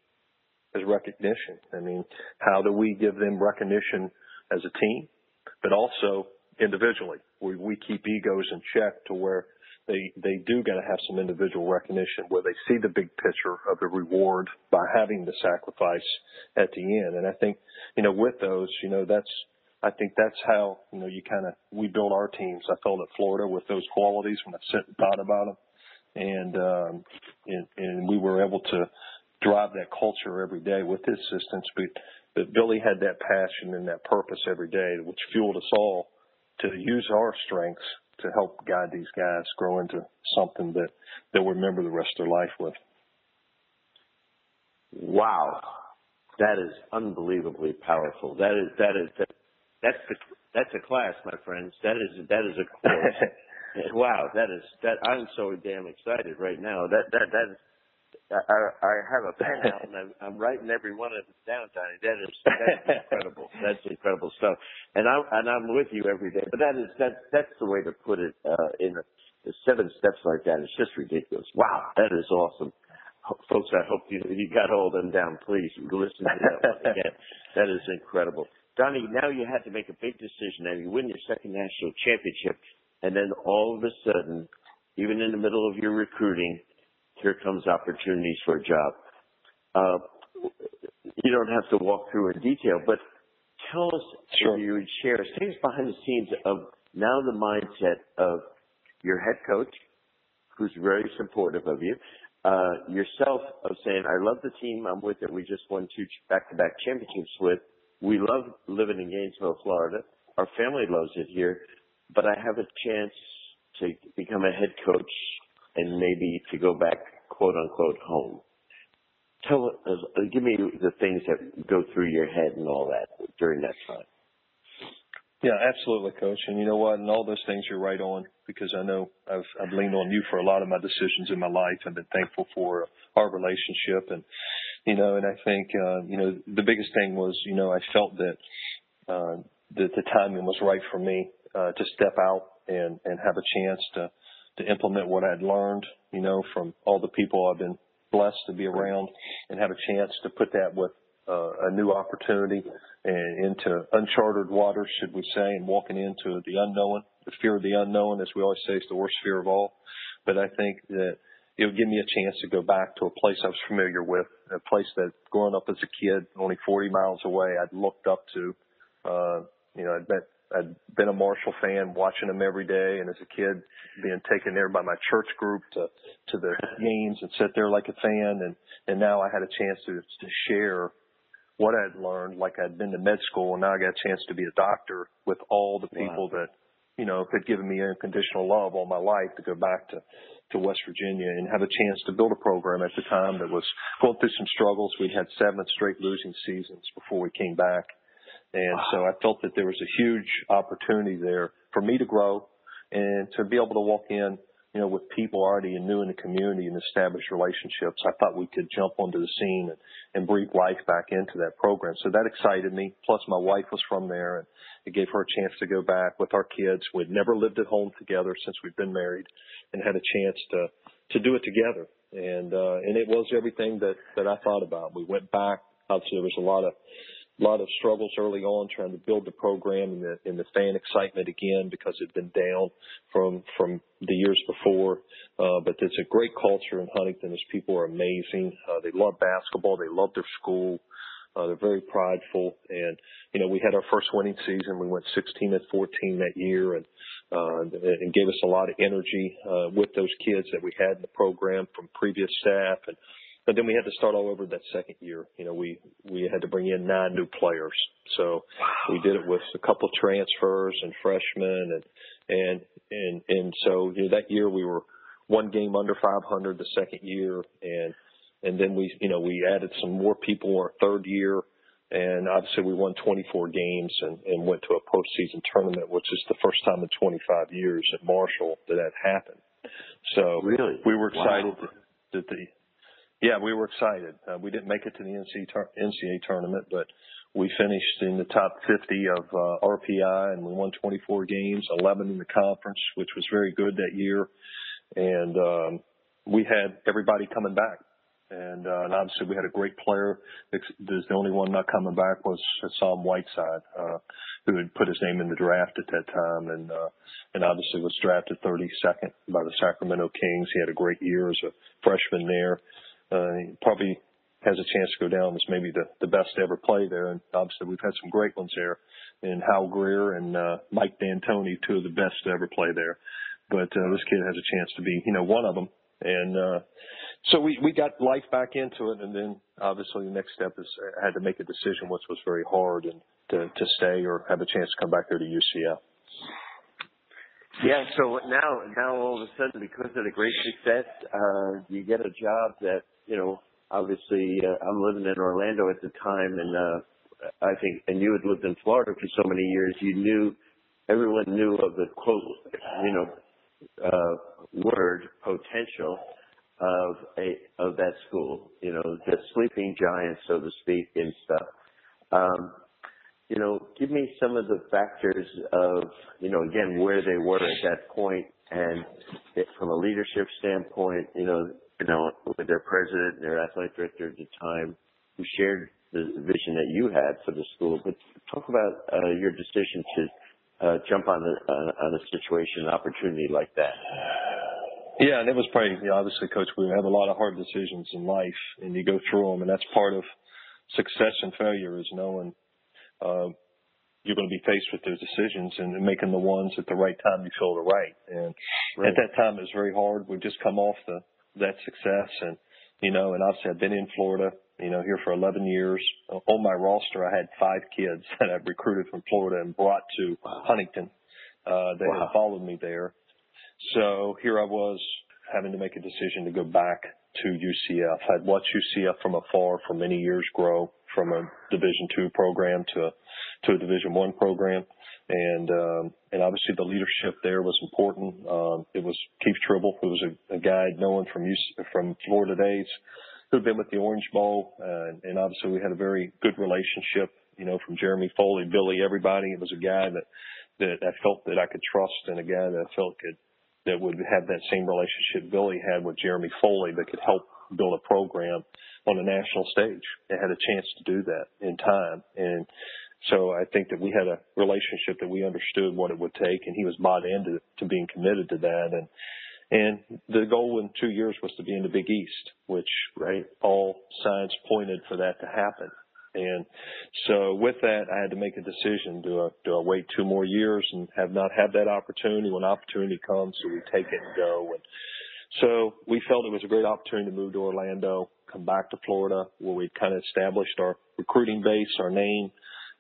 Is recognition. I mean, how do we give them recognition as a team, but also individually? We, we keep egos in check to where they they do got to have some individual recognition where they see the big picture of the reward by having the sacrifice at the end. And I think you know with those, you know that's I think that's how you know you kind of we build our teams. I felt at Florida with those qualities when I sat and thought about them, and um, and, and we were able to drive that culture every day with his assistance. But but Billy had that passion and that purpose every day, which fueled us all to use our strengths to help guide these guys grow into something that they'll remember the rest of their life with. Wow, that is unbelievably powerful. That is that is that, that's the that's a class, my friends. That is that is a course. wow, that is that I'm so damn excited right now. That that that is I, I have a pen out and I'm, I'm writing every one of them down, Donnie. That is that's incredible. That's incredible stuff. And I'm and I'm with you every day. But that is that that's the way to put it uh, in the seven steps like that. It's just ridiculous. Wow, that is awesome, folks. I hope you you got all them down. Please listen to that one again. That is incredible, Donnie. Now you had to make a big decision. Now you win your second national championship, and then all of a sudden, even in the middle of your recruiting here comes opportunities for a job. Uh, you don't have to walk through in detail, but tell us sure. if you would share, us behind the scenes of now the mindset of your head coach, who's very supportive of you, uh, yourself of saying, I love the team I'm with that we just won two back-to-back championships with. We love living in Gainesville, Florida. Our family loves it here, but I have a chance to become a head coach and maybe to go back, quote unquote, home. Tell, uh, give me the things that go through your head and all that during that time. Yeah, absolutely, coach. And you know what? And all those things you're right on because I know I've, I've leaned on you for a lot of my decisions in my life. I've been thankful for our relationship and, you know, and I think, uh, you know, the biggest thing was, you know, I felt that, uh, that the timing was right for me, uh, to step out and, and have a chance to, to implement what I'd learned, you know, from all the people I've been blessed to be around and have a chance to put that with uh, a new opportunity and into uncharted waters, should we say, and walking into the unknown. The fear of the unknown, as we always say, is the worst fear of all. But I think that it would give me a chance to go back to a place I was familiar with, a place that growing up as a kid, only 40 miles away, I'd looked up to. Uh, you know, I'd met I'd been a Marshall fan, watching them every day, and as a kid, being taken there by my church group to to the games and sit there like a fan, and and now I had a chance to to share what I'd learned, like I'd been to med school, and now I got a chance to be a doctor with all the people wow. that you know had given me unconditional love all my life to go back to to West Virginia and have a chance to build a program at the time that was going through some struggles. We had seven straight losing seasons before we came back and wow. so I felt that there was a huge opportunity there for me to grow and to be able to walk in, you know, with people already and new in the community and establish relationships. I thought we could jump onto the scene and, and breathe life back into that program. So that excited me. Plus my wife was from there and it gave her a chance to go back with our kids. We'd never lived at home together since we've been married and had a chance to, to do it together. And, uh, and it was everything that, that I thought about. We went back. Obviously there was a lot of, a lot of struggles early on trying to build the program and the, and the fan excitement again because it'd been down from from the years before. Uh, but it's a great culture in Huntington. As people are amazing. Uh, they love basketball. They love their school. Uh, they're very prideful, and you know we had our first winning season. We went 16 and 14 that year, and uh, and gave us a lot of energy uh, with those kids that we had in the program from previous staff, and but then we had to start all over that second year. You know, we we had to bring in nine new players. So wow. we did it with a couple of transfers and freshmen, and and and and so you know, that year we were one game under 500 the second year, and and then we you know we added some more people our third year. And obviously, we won 24 games and, and went to a postseason tournament, which is the first time in 25 years at Marshall that that happened. So really? we were excited wow. that the yeah, we were excited. Uh, we didn't make it to the NCAA tournament, but we finished in the top 50 of uh, RPI and we won 24 games, 11 in the conference, which was very good that year. And um, we had everybody coming back. And, uh, and obviously we had a great player. The only one not coming back was Hassan Whiteside, uh, who had put his name in the draft at that time and, uh, and obviously was drafted 32nd by the Sacramento Kings. He had a great year as a freshman there. He probably has a chance to go down as maybe the, the best ever play there. And obviously we've had some great ones there in Hal Greer and, uh, Mike D'Antoni, two of the best to ever play there. But, uh, this kid has a chance to be, you know, one of them. And, uh, so we, we got life back into it. And then obviously the next step is I had to make a decision, which was very hard and to, to stay or have a chance to come back here to UCF. Yeah, so now, now all of a sudden, because of the great success, uh, you get a job that you know, obviously, uh, I'm living in Orlando at the time, and uh, I think, and you had lived in Florida for so many years, you knew, everyone knew of the quote, you know, uh, word potential of a of that school, you know, the sleeping giants, so to speak, and stuff. Um, you know, give me some of the factors of, you know, again, where they were at that point and it, from a leadership standpoint, you know, you know, with their president and their athletic director at the time, who shared the vision that you had for the school. But talk about uh, your decision to uh, jump on a, uh, on a situation, an opportunity like that. Yeah, and it was probably you know, obviously, Coach. We have a lot of hard decisions in life, and you go through them, and that's part of success and failure is knowing uh, you're going to be faced with those decisions and making the ones at the right time you feel are right. And right. at that time, it was very hard. We'd just come off the that success. And, you know, and obviously I've been in Florida, you know, here for 11 years. On my roster, I had five kids that I've recruited from Florida and brought to Huntington, uh, that wow. had followed me there. So here I was having to make a decision to go back to UCF. I'd watched UCF from afar for many years grow from a Division two program to a, to a Division one program and um, and obviously the leadership there was important. Um, it was Keith Tribble, who was a, a guy known from from Florida days, who'd been with the Orange Bowl, uh, and obviously we had a very good relationship. You know, from Jeremy Foley, Billy, everybody. It was a guy that that I felt that I could trust, and a guy that I felt could that would have that same relationship Billy had with Jeremy Foley that could help build a program on a national stage. It had a chance to do that in time, and so I think that we had a relationship that we understood what it would take, and he was bought into to being committed to that. And and the goal in two years was to be in the Big East, which right all signs pointed for that to happen. And so with that, I had to make a decision: do I do I wait two more years and have not have that opportunity? When opportunity comes, do we take it and go? And so we felt it was a great opportunity to move to Orlando, come back to Florida, where we kind of established our recruiting base, our name,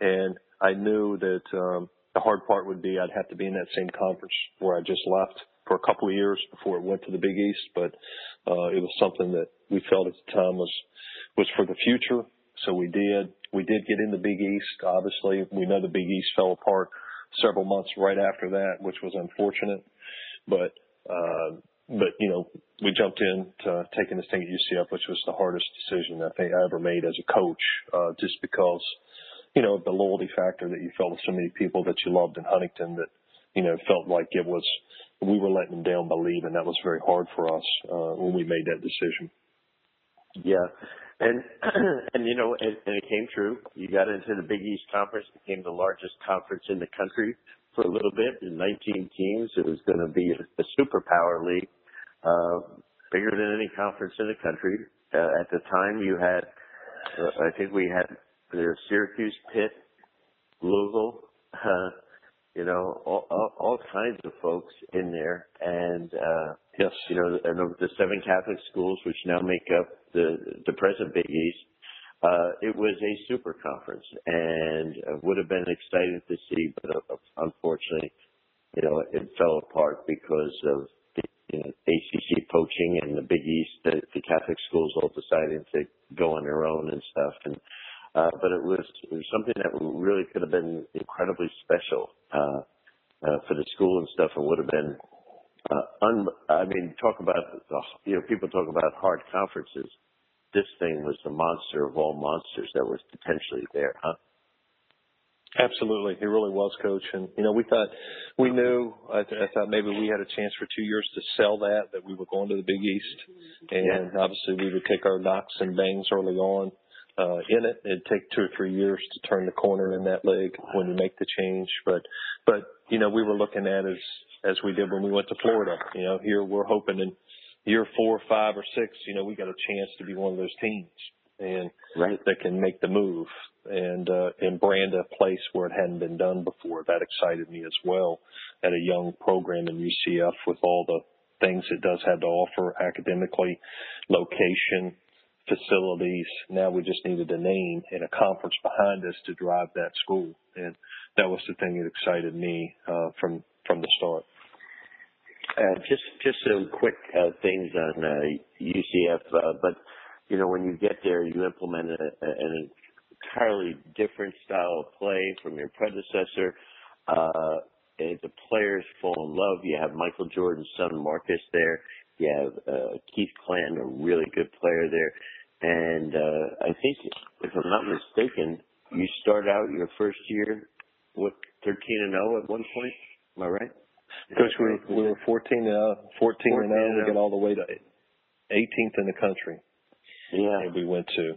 and I knew that um, the hard part would be I'd have to be in that same conference where I just left for a couple of years before it went to the Big East. But uh, it was something that we felt at the time was was for the future. So we did. We did get in the Big East. Obviously, we know the Big East fell apart several months right after that, which was unfortunate. But uh, but you know, we jumped in to taking this thing at UCF, which was the hardest decision I think I ever made as a coach, uh, just because you know, the loyalty factor that you felt with so many people that you loved in Huntington that, you know, felt like it was, we were letting them down by leaving. That was very hard for us, uh, when we made that decision. Yeah. And and you know, and, and it came true. You got into the Big East Conference, became the largest conference in the country for a little bit. In 19 teams, it was going to be a, a superpower league, uh, bigger than any conference in the country. Uh, at the time, you had, uh, I think we had there Syracuse, Pitt, Louisville, uh, you know, all, all, all kinds of folks in there, and uh, yes, you know, and the, the seven Catholic schools, which now make up the the present Big East. Uh, it was a super conference and uh, would have been exciting to see, but uh, unfortunately, you know, it fell apart because of the you know, ACC poaching and the Big East, the, the Catholic schools all deciding to go on their own and stuff. And uh, but it was it was something that really could have been incredibly special uh, uh, for the school and stuff, and would have been. Uh, un, I mean, talk about the, you know people talk about hard conferences. This thing was the monster of all monsters that was potentially there, huh? Absolutely, it really was, Coach. And you know, we thought we knew. I, th- I thought maybe we had a chance for two years to sell that that we were going to the Big East, and yeah. obviously we would take our knocks and bangs early on uh, in it. It'd take two or three years to turn the corner in that league when you make the change. But, but, you know, we were looking at as, as we did when we went to Florida. You know, here we're hoping in year four, five, or six, you know, we got a chance to be one of those teams and right. that can make the move and uh, and brand a place where it hadn't been done before. That excited me as well at a young program in UCF with all the things it does have to offer academically, location, facilities. Now we just needed a name and a conference behind us to drive that school, and that was the thing that excited me uh, from from the start. Uh, just just some quick uh, things on uh, UCF, uh, but you know when you get there, you implement a, a, an entirely different style of play from your predecessor. Uh, the players fall in love. You have Michael Jordan's son Marcus there. You have uh, Keith Clanton, a really good player there. And uh, I think, if I'm not mistaken, you start out your first year what 13 and 0 at one point. Am I right? Coach, we, we were 14 uh, 14, 14 and 0. We got all the way to 18th in the country. Yeah, and we went to,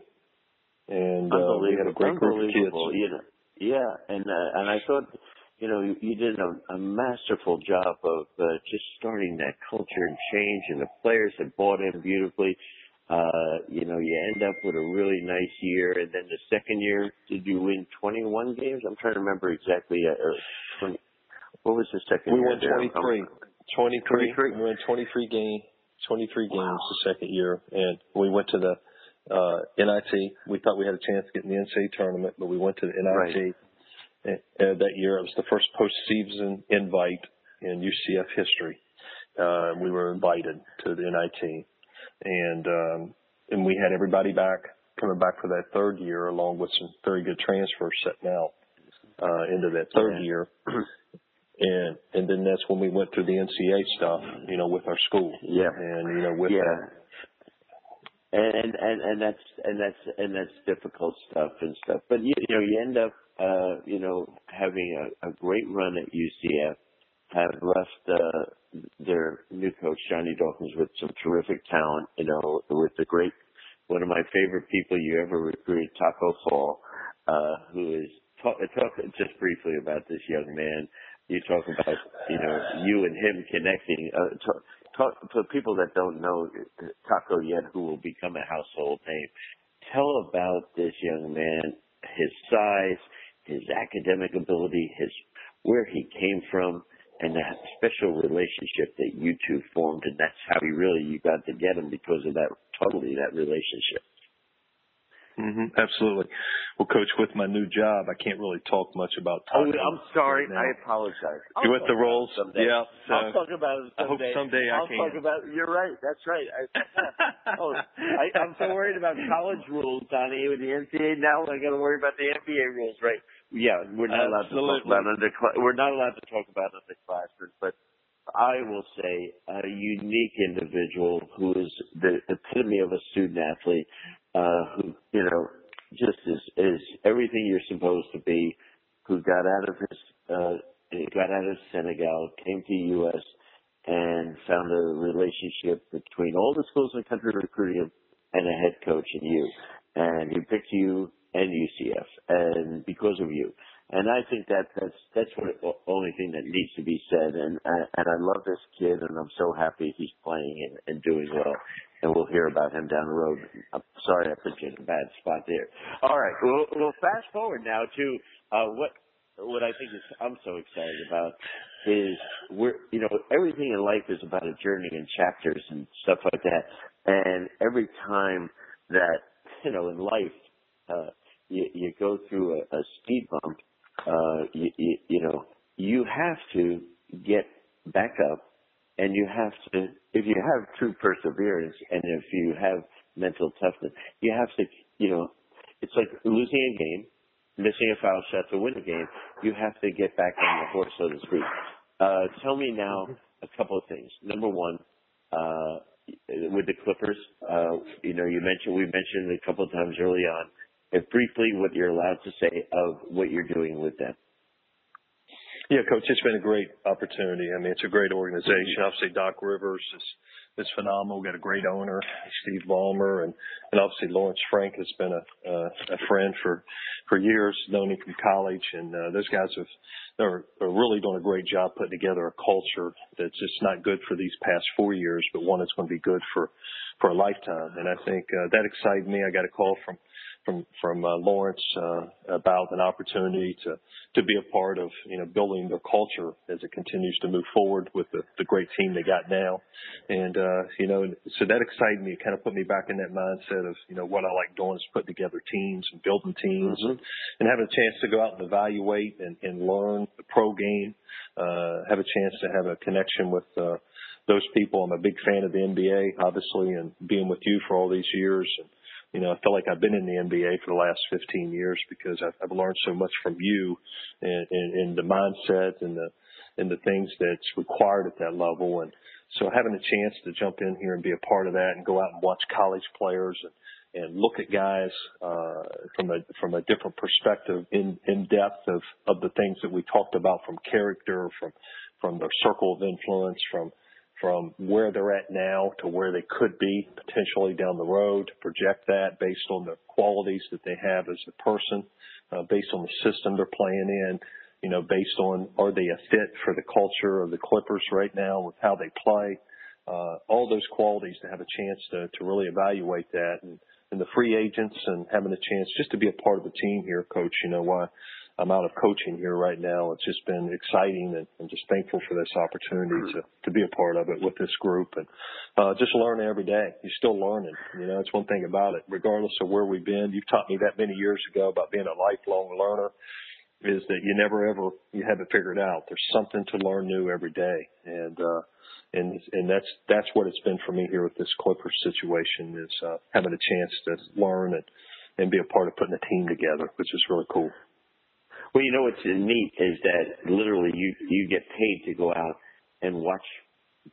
and uh, we had a great group of kids. You know, yeah, and uh, and I thought, you know, you, you did a, a masterful job of uh, just starting that culture and change, and the players have bought in beautifully. Uh, you know, you end up with a really nice year, and then the second year, did you win 21 games? I'm trying to remember exactly. Uh, or 20, what was the second we year? We won 23. 23. 23. We won 23 games. 23 games wow. the second year, and we went to the uh, NIT. We thought we had a chance to get in the NCAA tournament, but we went to the NIT right. and, and that year. It was the first postseason invite in UCF history. Uh, we were invited to the NIT and um, and we had everybody back coming back for that third year, along with some very good transfers setting out uh, into that third yeah. year. And and then that's when we went through the NCA stuff, you know, with our school. Yeah. And you know, with yeah. that. And and and that's and that's and that's difficult stuff and stuff. But you, you know, you end up uh, you know having a, a great run at UCF, have left uh, their new coach Johnny Dawkins with some terrific talent. You know, with the great one of my favorite people you ever recruited, Tacko Fall, uh, who is talk, talk just briefly about this young man. You talk about you know you and him connecting. Uh, talk, talk for people that don't know Tacko yet, who will become a household name. Tell about this young man, his size, his academic ability, his where he came from, and that special relationship that you two formed, and that's how you really you got to get him because of that totally that relationship. Mm-hmm, absolutely. Well, Coach, with my new job, I can't really talk much about. Oh, I'm sorry. Right I apologize. I'll you with the roles? Yeah. So I'll talk about it someday. I hope someday I'll I can. talk about. You're right. That's right. I, oh, I, I'm so worried about college rules, Donnie, with the NCAA. Now I got to worry about the NBA rules, right? Yeah, we're not allowed to talk about under. We're not allowed to talk about underclassmen, but I will say a unique individual who is the epitome of a student athlete, uh, who you know just is is everything you're supposed to be. Who got out of his uh, got out of Senegal, came to the U.S. and found a relationship between all the schools in the country recruiting him, and a head coach in you, and he picked you and UCF, and because of you. And I think that that's that's the only thing that needs to be said. And and I love this kid, and I'm so happy he's playing and, and doing well. And we'll hear about him down the road. I'm sorry I put you in a bad spot there. All right, we'll, we'll fast forward now to uh, what what I think is I'm so excited about is we're you know everything in life is about a journey and chapters and stuff like that. And every time that you know in life you, you go through a, a speed bump uh, you, you, you know, you have to get back up and you have to, if you have true perseverance and if you have mental toughness, you have to, you know, it's like losing a game, missing a foul shot to win a game. You have to get back on the horse, so to speak. Uh, tell me now a couple of things. Number one, uh, with the Clippers, uh, you know, you mentioned, we mentioned a couple of times early on, if briefly what you're allowed to say of what you're doing with them. Yeah, coach, it's been a great opportunity. I mean, it's a great organization. Obviously, Doc Rivers is is phenomenal. We've got a great owner, Steve Ballmer, and and obviously Lawrence Frank has been a uh, a friend for for years. Known him from college, and uh, those guys have they're, they're really doing a great job putting together a culture that's just not good for these past four years, but one that's going to be good for for a lifetime. And I think uh, that excited me. I got a call from from from uh, Lawrence uh, about an opportunity to to be a part of you know building their culture as it continues to move forward with the, the great team they got now, and uh, you know so that excited me. It kind of put me back in that mindset of you know what I like doing is putting together teams and building teams mm-hmm. and, and having a chance to go out and evaluate and, and learn the pro game, uh, have a chance to have a connection with. Uh, those people. I'm a big fan of the NBA, obviously, and being with you for all these years and you know, I feel like I've been in the NBA for the last 15 years because I've, I've learned so much from you and, and, and the mindset and the and the things that's required at that level. And so having a chance to jump in here and be a part of that and go out and watch college players and, and look at guys uh, from a from a different perspective in in depth of of the things that we talked about from character, from from their circle of influence, from from where they're at now to where they could be potentially down the road, to project that based on the qualities that they have as a person, uh, based on the system they're playing in, you know, based on are they a fit for the culture of the Clippers right now with how they play, uh, all those qualities to have a chance to, to really evaluate that. And, and the free agents and having a chance just to be a part of the team here, coach, you know, why I'm out of coaching here right now. It's just been exciting and I'm just thankful for this opportunity to, to be a part of it with this group and, uh, just learning every day. You're still learning. You know, it's one thing about it, regardless of where we've been. You've taught me that many years ago about being a lifelong learner is that you never ever, you have it figured out. There's something to learn new every day. And, uh, and and that's that's what it's been for me here with this Clippers situation is uh, having a chance to learn and and be a part of putting a team together, which is really cool. Well, you know what's neat is that literally you you get paid to go out and watch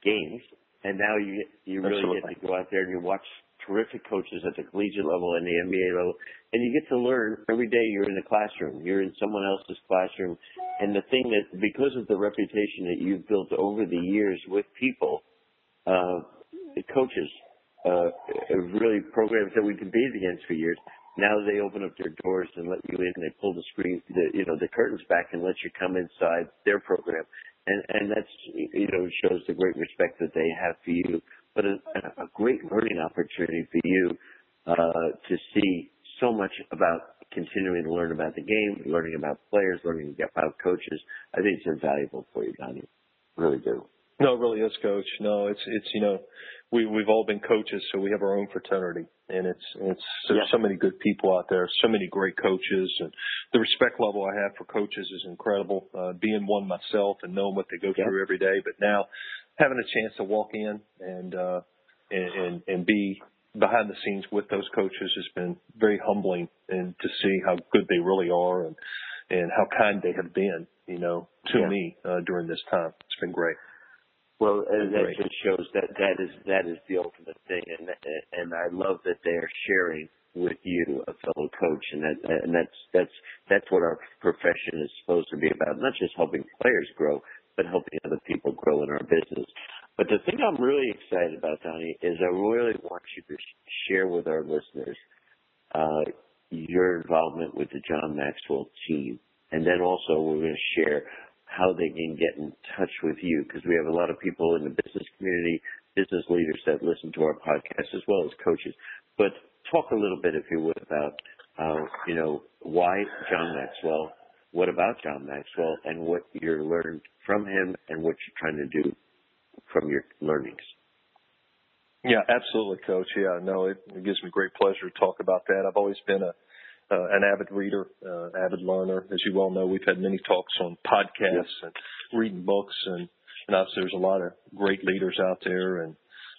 games, and now you you really Absolutely. get to go out there and you watch terrific coaches at the collegiate level and the NBA level, and you get to learn every day. You're in the classroom, you're in someone else's classroom, and the thing that because of the reputation that you've built over the years with people, uh, coaches, uh, really programs that we competed against for years, now they open up their doors and let you in. They pull the screen, the, you know, the curtains back and let you come inside their program. And, and that's, you know, shows the great respect that they have for you, but a, a great learning opportunity for you, uh, to see so much about continuing to learn about the game, learning about players, learning about coaches. I think it's invaluable for you, Donnie. Really do. No, it really is, Coach. No, it's it's you know, we we've all been coaches, so we have our own fraternity, and it's it's there's yeah. so many good people out there, so many great coaches, and the respect level I have for coaches is incredible. Uh, being one myself and knowing what they go yeah. through every day, but now having a chance to walk in and uh, and, and and be behind the scenes with those coaches has been very humbling, and to see how good they really are and and how kind they have been, you know, to yeah. me uh, during this time. It's been great. Well, and that just shows that that is that is the ultimate thing, and and I love that they are sharing with you, a fellow coach, and that and that's that's that's what our profession is supposed to be about. Not just helping players grow, but helping other people grow in our business. But the thing I'm really excited about, Donnie, is I really want you to share with our listeners uh, your involvement with the John Maxwell team. And then also we're going to share how they can get in touch with you because we have a lot of people in the business community, business leaders that listen to our podcast as well as coaches. But talk a little bit, if you would, about, uh, you know, why John Maxwell, what about John Maxwell, and what you learned from him and what you're trying to do from your learnings. Yeah, absolutely, Coach. Yeah, no, it, it gives me great pleasure to talk about that. I've always been a uh, an avid reader, uh, avid learner. As you well know, we've had many talks on podcasts and reading books, and, and obviously there's a lot of great leaders out there. And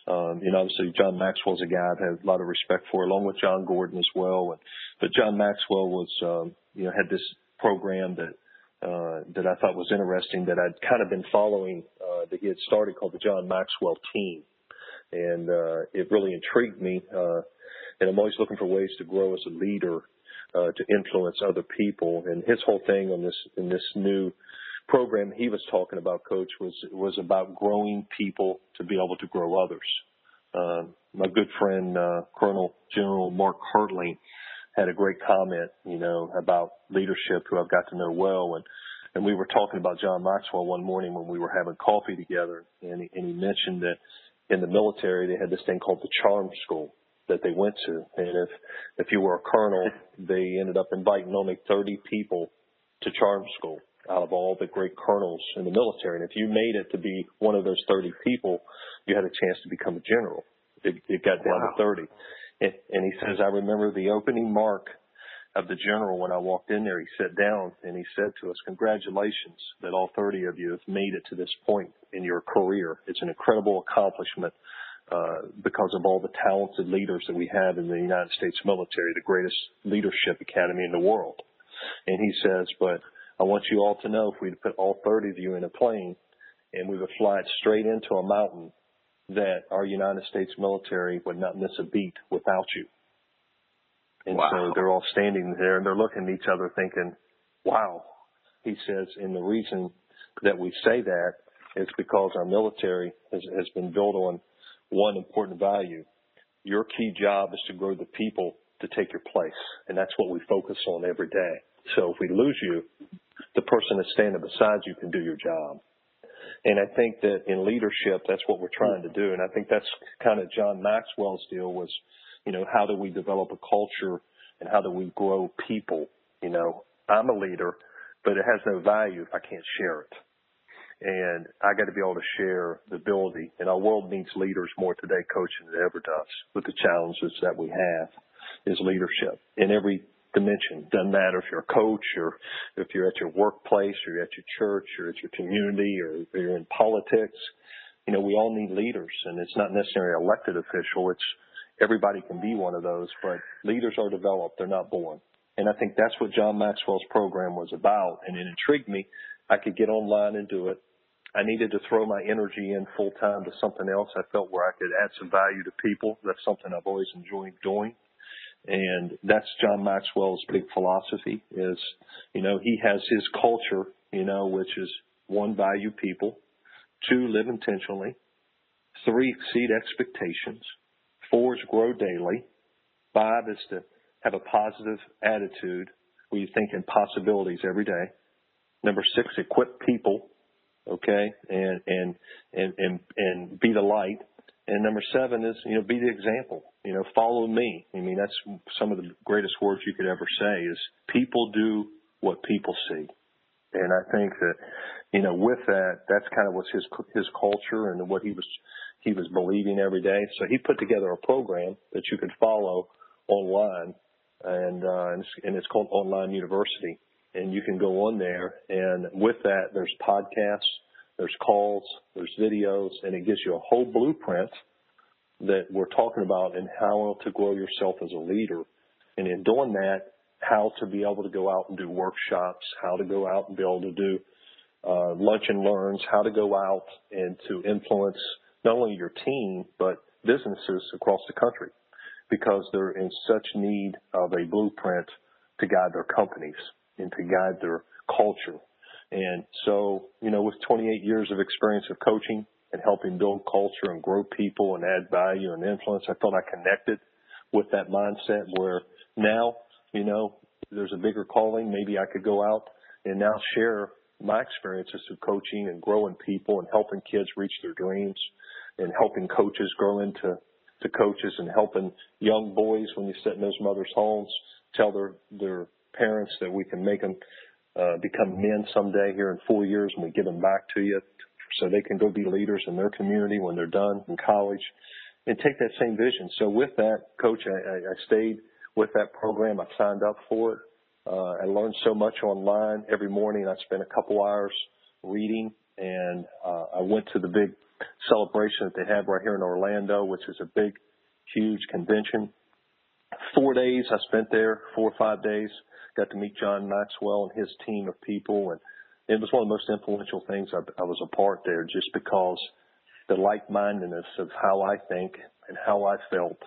um, you know, obviously John Maxwell's a guy I've had a lot of respect for, along with Jon Gordon as well. And, but John Maxwell was, um, you know, had this program that uh, that I thought was interesting that I'd kind of been following uh, that he had started called the John Maxwell Team, and uh, it really intrigued me. Uh, and I'm always looking for ways to grow as a leader uh, to influence other people. And his whole thing on this in this new program he was talking about, Coach, was was about growing people to be able to grow others. Uh, my good friend uh, Colonel General Mark Hertling had a great comment, you know, about leadership, who I've got to know well, and and we were talking about John Maxwell one morning when we were having coffee together, and he, and he mentioned that in the military they had this thing called the Charm School, that they went to. And if if you were a colonel, they ended up inviting only 30 people to charm school out of all the great colonels in the military. And if you made it to be one of those 30 people, you had a chance to become a general. It, it got down wow. to 30. And, and he says, I remember the opening mark of the general when I walked in there. He sat down and he said to us, congratulations that all 30 of you have made it to this point in your career. It's an incredible accomplishment because of all the talented leaders that we have in the United States military, the greatest leadership academy in the world. And he says, but I want you all to know if we'd put all 30 of you in a plane and we would fly it straight into a mountain, that our United States military would not miss a beat without you. And wow. so they're all standing there and they're looking at each other thinking, wow. He says, and the reason that we say that is because our military has, has been built on one important value. Your key job is to grow the people to take your place. And that's what we focus on every day. So if we lose you, the person that's standing beside you can do your job. And I think that in leadership, that's what we're trying to do. And I think that's kind of John Maxwell's deal was, you know, how do we develop a culture and how do we grow people? You know, I'm a leader, but it has no value if I can't share it. And I got to be able to share the ability. And our world needs leaders more today, coaching than ever does with the challenges that we have is leadership in every dimension. Doesn't matter if you're a coach or if you're at your workplace or you're at your church or at your community or you're in politics. You know, we all need leaders and it's not necessarily elected official. It's everybody can be one of those, but leaders are developed. They're not born. And I think that's what John Maxwell's program was about. And it intrigued me. I could get online and do it. I needed to throw my energy in full time to something else. I felt where I could add some value to people. That's something I've always enjoyed doing. And that's John Maxwell's big philosophy is, you know, he has his culture, you know, which is one, value people, two, live intentionally, three, exceed expectations, four is grow daily, five is to have a positive attitude where you think in possibilities every day. Number six, equip people okay, and and and and and be the light. And number seven is you know be the example. You know, follow me. I mean, that's some of the greatest words you could ever say. Is people do what people see. And I think that, you know, with that, that's kind of what's his his culture and what he was he was believing every day. So he put together a program that you could follow online, and uh, and, it's, and it's called Online University and you can go on there and with that there's podcasts, there's calls, there's videos, and it gives you a whole blueprint that we're talking about and how to grow yourself as a leader. And in doing that, how to be able to go out and do workshops, how to go out and be able to do uh, lunch and learns, how to go out and to influence not only your team, but businesses across the country because they're in such need of a blueprint to guide their companies and to guide their culture. And so, you know, with 28 years of experience of coaching, and helping build culture and grow people and add value and influence. I felt I connected with that mindset where now, you know, there's a bigger calling. Maybe I could go out and now share my experiences of coaching and growing people and helping kids reach their dreams and helping coaches grow into to coaches and helping young boys when you sit in those mothers' homes tell their their parents that we can make them uh, become men someday here in four years and we give them back to you so they can go be leaders in their community when they're done in college and take that same vision. So with that, coach, I, I stayed with that program. I signed up for it. Uh, I learned so much online. Every morning I spent a couple hours reading and uh, I went to the big celebration that they have right here in Orlando, which is a big, huge convention. Four days I spent there, four or five days. Got to meet John Maxwell and his team of people, and it was one of the most influential things I, I was a part there, just because the like-mindedness of how I think and how I felt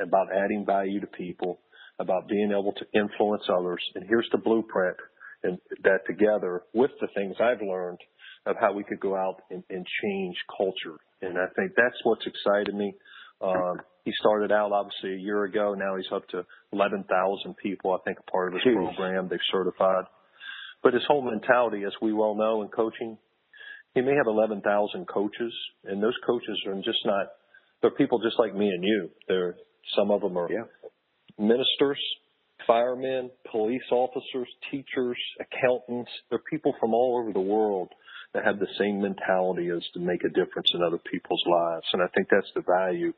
about adding value to people, about being able to influence others. And here's the blueprint and that together with the things I've learned of how we could go out and, and change culture. And I think that's what's excited me. Um, he started out obviously a year ago. Now he's up to 11,000 people, I think, a part of his Jeez. program. They've certified. But his whole mentality, as we well know in coaching, he may have 11,000 coaches, and those coaches are just not, they're people just like me and you. They're, some of them are yeah. ministers, firemen, police officers, teachers, accountants. They're people from all over the world that have the same mentality as to make a difference in other people's lives. And I think that's the value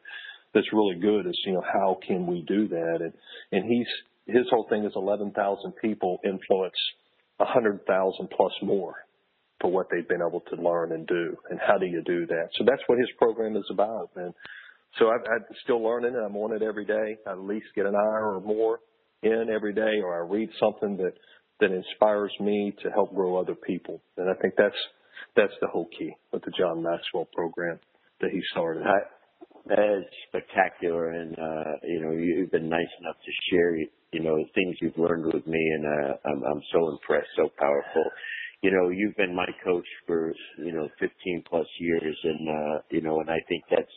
that's really good is, you know, how can we do that? And, and he's, his whole thing is 11,000 people influence a 100,000 plus more for what they've been able to learn and do. And how do you do that? So that's what his program is about. And so I, I'm still learning and I'm on it every day. I at least get an hour or more in every day or I read something that, that inspires me to help grow other people. And I think that's, that's the whole key with the John Maxwell program that he started. I, is spectacular, and uh, you know you've been nice enough to share you know things you've learned with me, and uh, I'm I'm so impressed, so powerful. You know, you've been my coach for you know 15 plus years, and uh, you know, and I think that's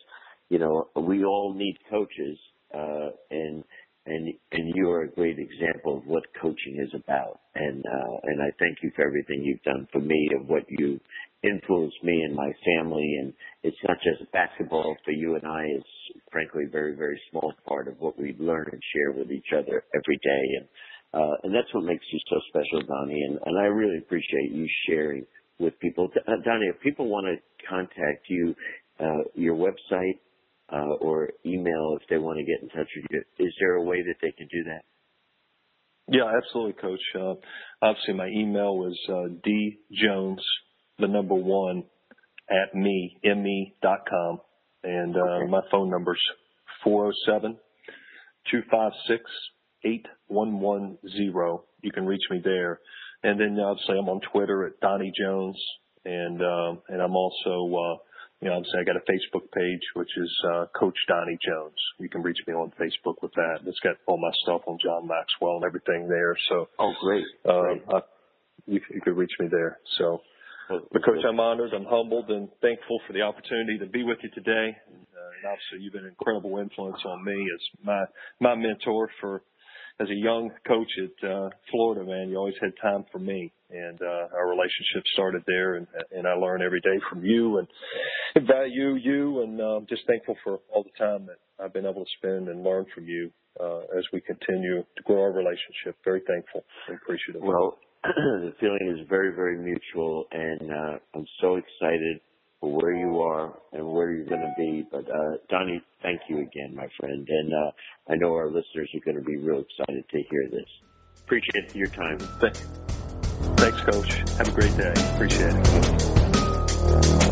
you know we all need coaches, uh, and and and you are a great example of what coaching is about. And uh, and I thank you for everything you've done for me, of what you influenced me and my family. And it's not just basketball for you and I. It's frankly a very very small part of what we learn and share with each other every day. And uh, and that's what makes you so special, Donnie. And and I really appreciate you sharing with people. Uh, Donnie, if people want to contact you, uh, your website uh, or email if they want to get in touch with you. Is there a way that they can do that? Yeah, absolutely, Coach. Uh, obviously, my email was uh, d jones, the number one, at me me dot com, and uh, okay. my phone number's four zero oh seven two five six eight one one zero. You can reach me there, and then obviously I'm on Twitter at Donnie Jones, and um, and I'm also uh, you know, obviously I got a Facebook page, which is uh, Coach Donnie Jones. You can reach me on Facebook with that. It's got all my stuff on John Maxwell and everything there. So, oh, great. Um, great. I, you, you could reach me there. So, but Coach, I'm honored, I'm humbled, and thankful for the opportunity to be with you today. Uh, and obviously, you've been an incredible influence on me as my my mentor for as a young coach at uh, Florida, man, you always had time for me, and uh, our relationship started there. And, and I learn every day from you, and, and value you, and uh, just thankful for all the time that I've been able to spend and learn from you uh, as we continue to grow our relationship. Very thankful and appreciative. Well, the feeling is very, very mutual, and uh, I'm so excited for where you are and where you're going to be. But uh, Donnie, thank you again, my friend, and uh, I know our listeners are going to be real excited to hear this. Appreciate your time. Thanks, Coach. Have a great day. Appreciate it.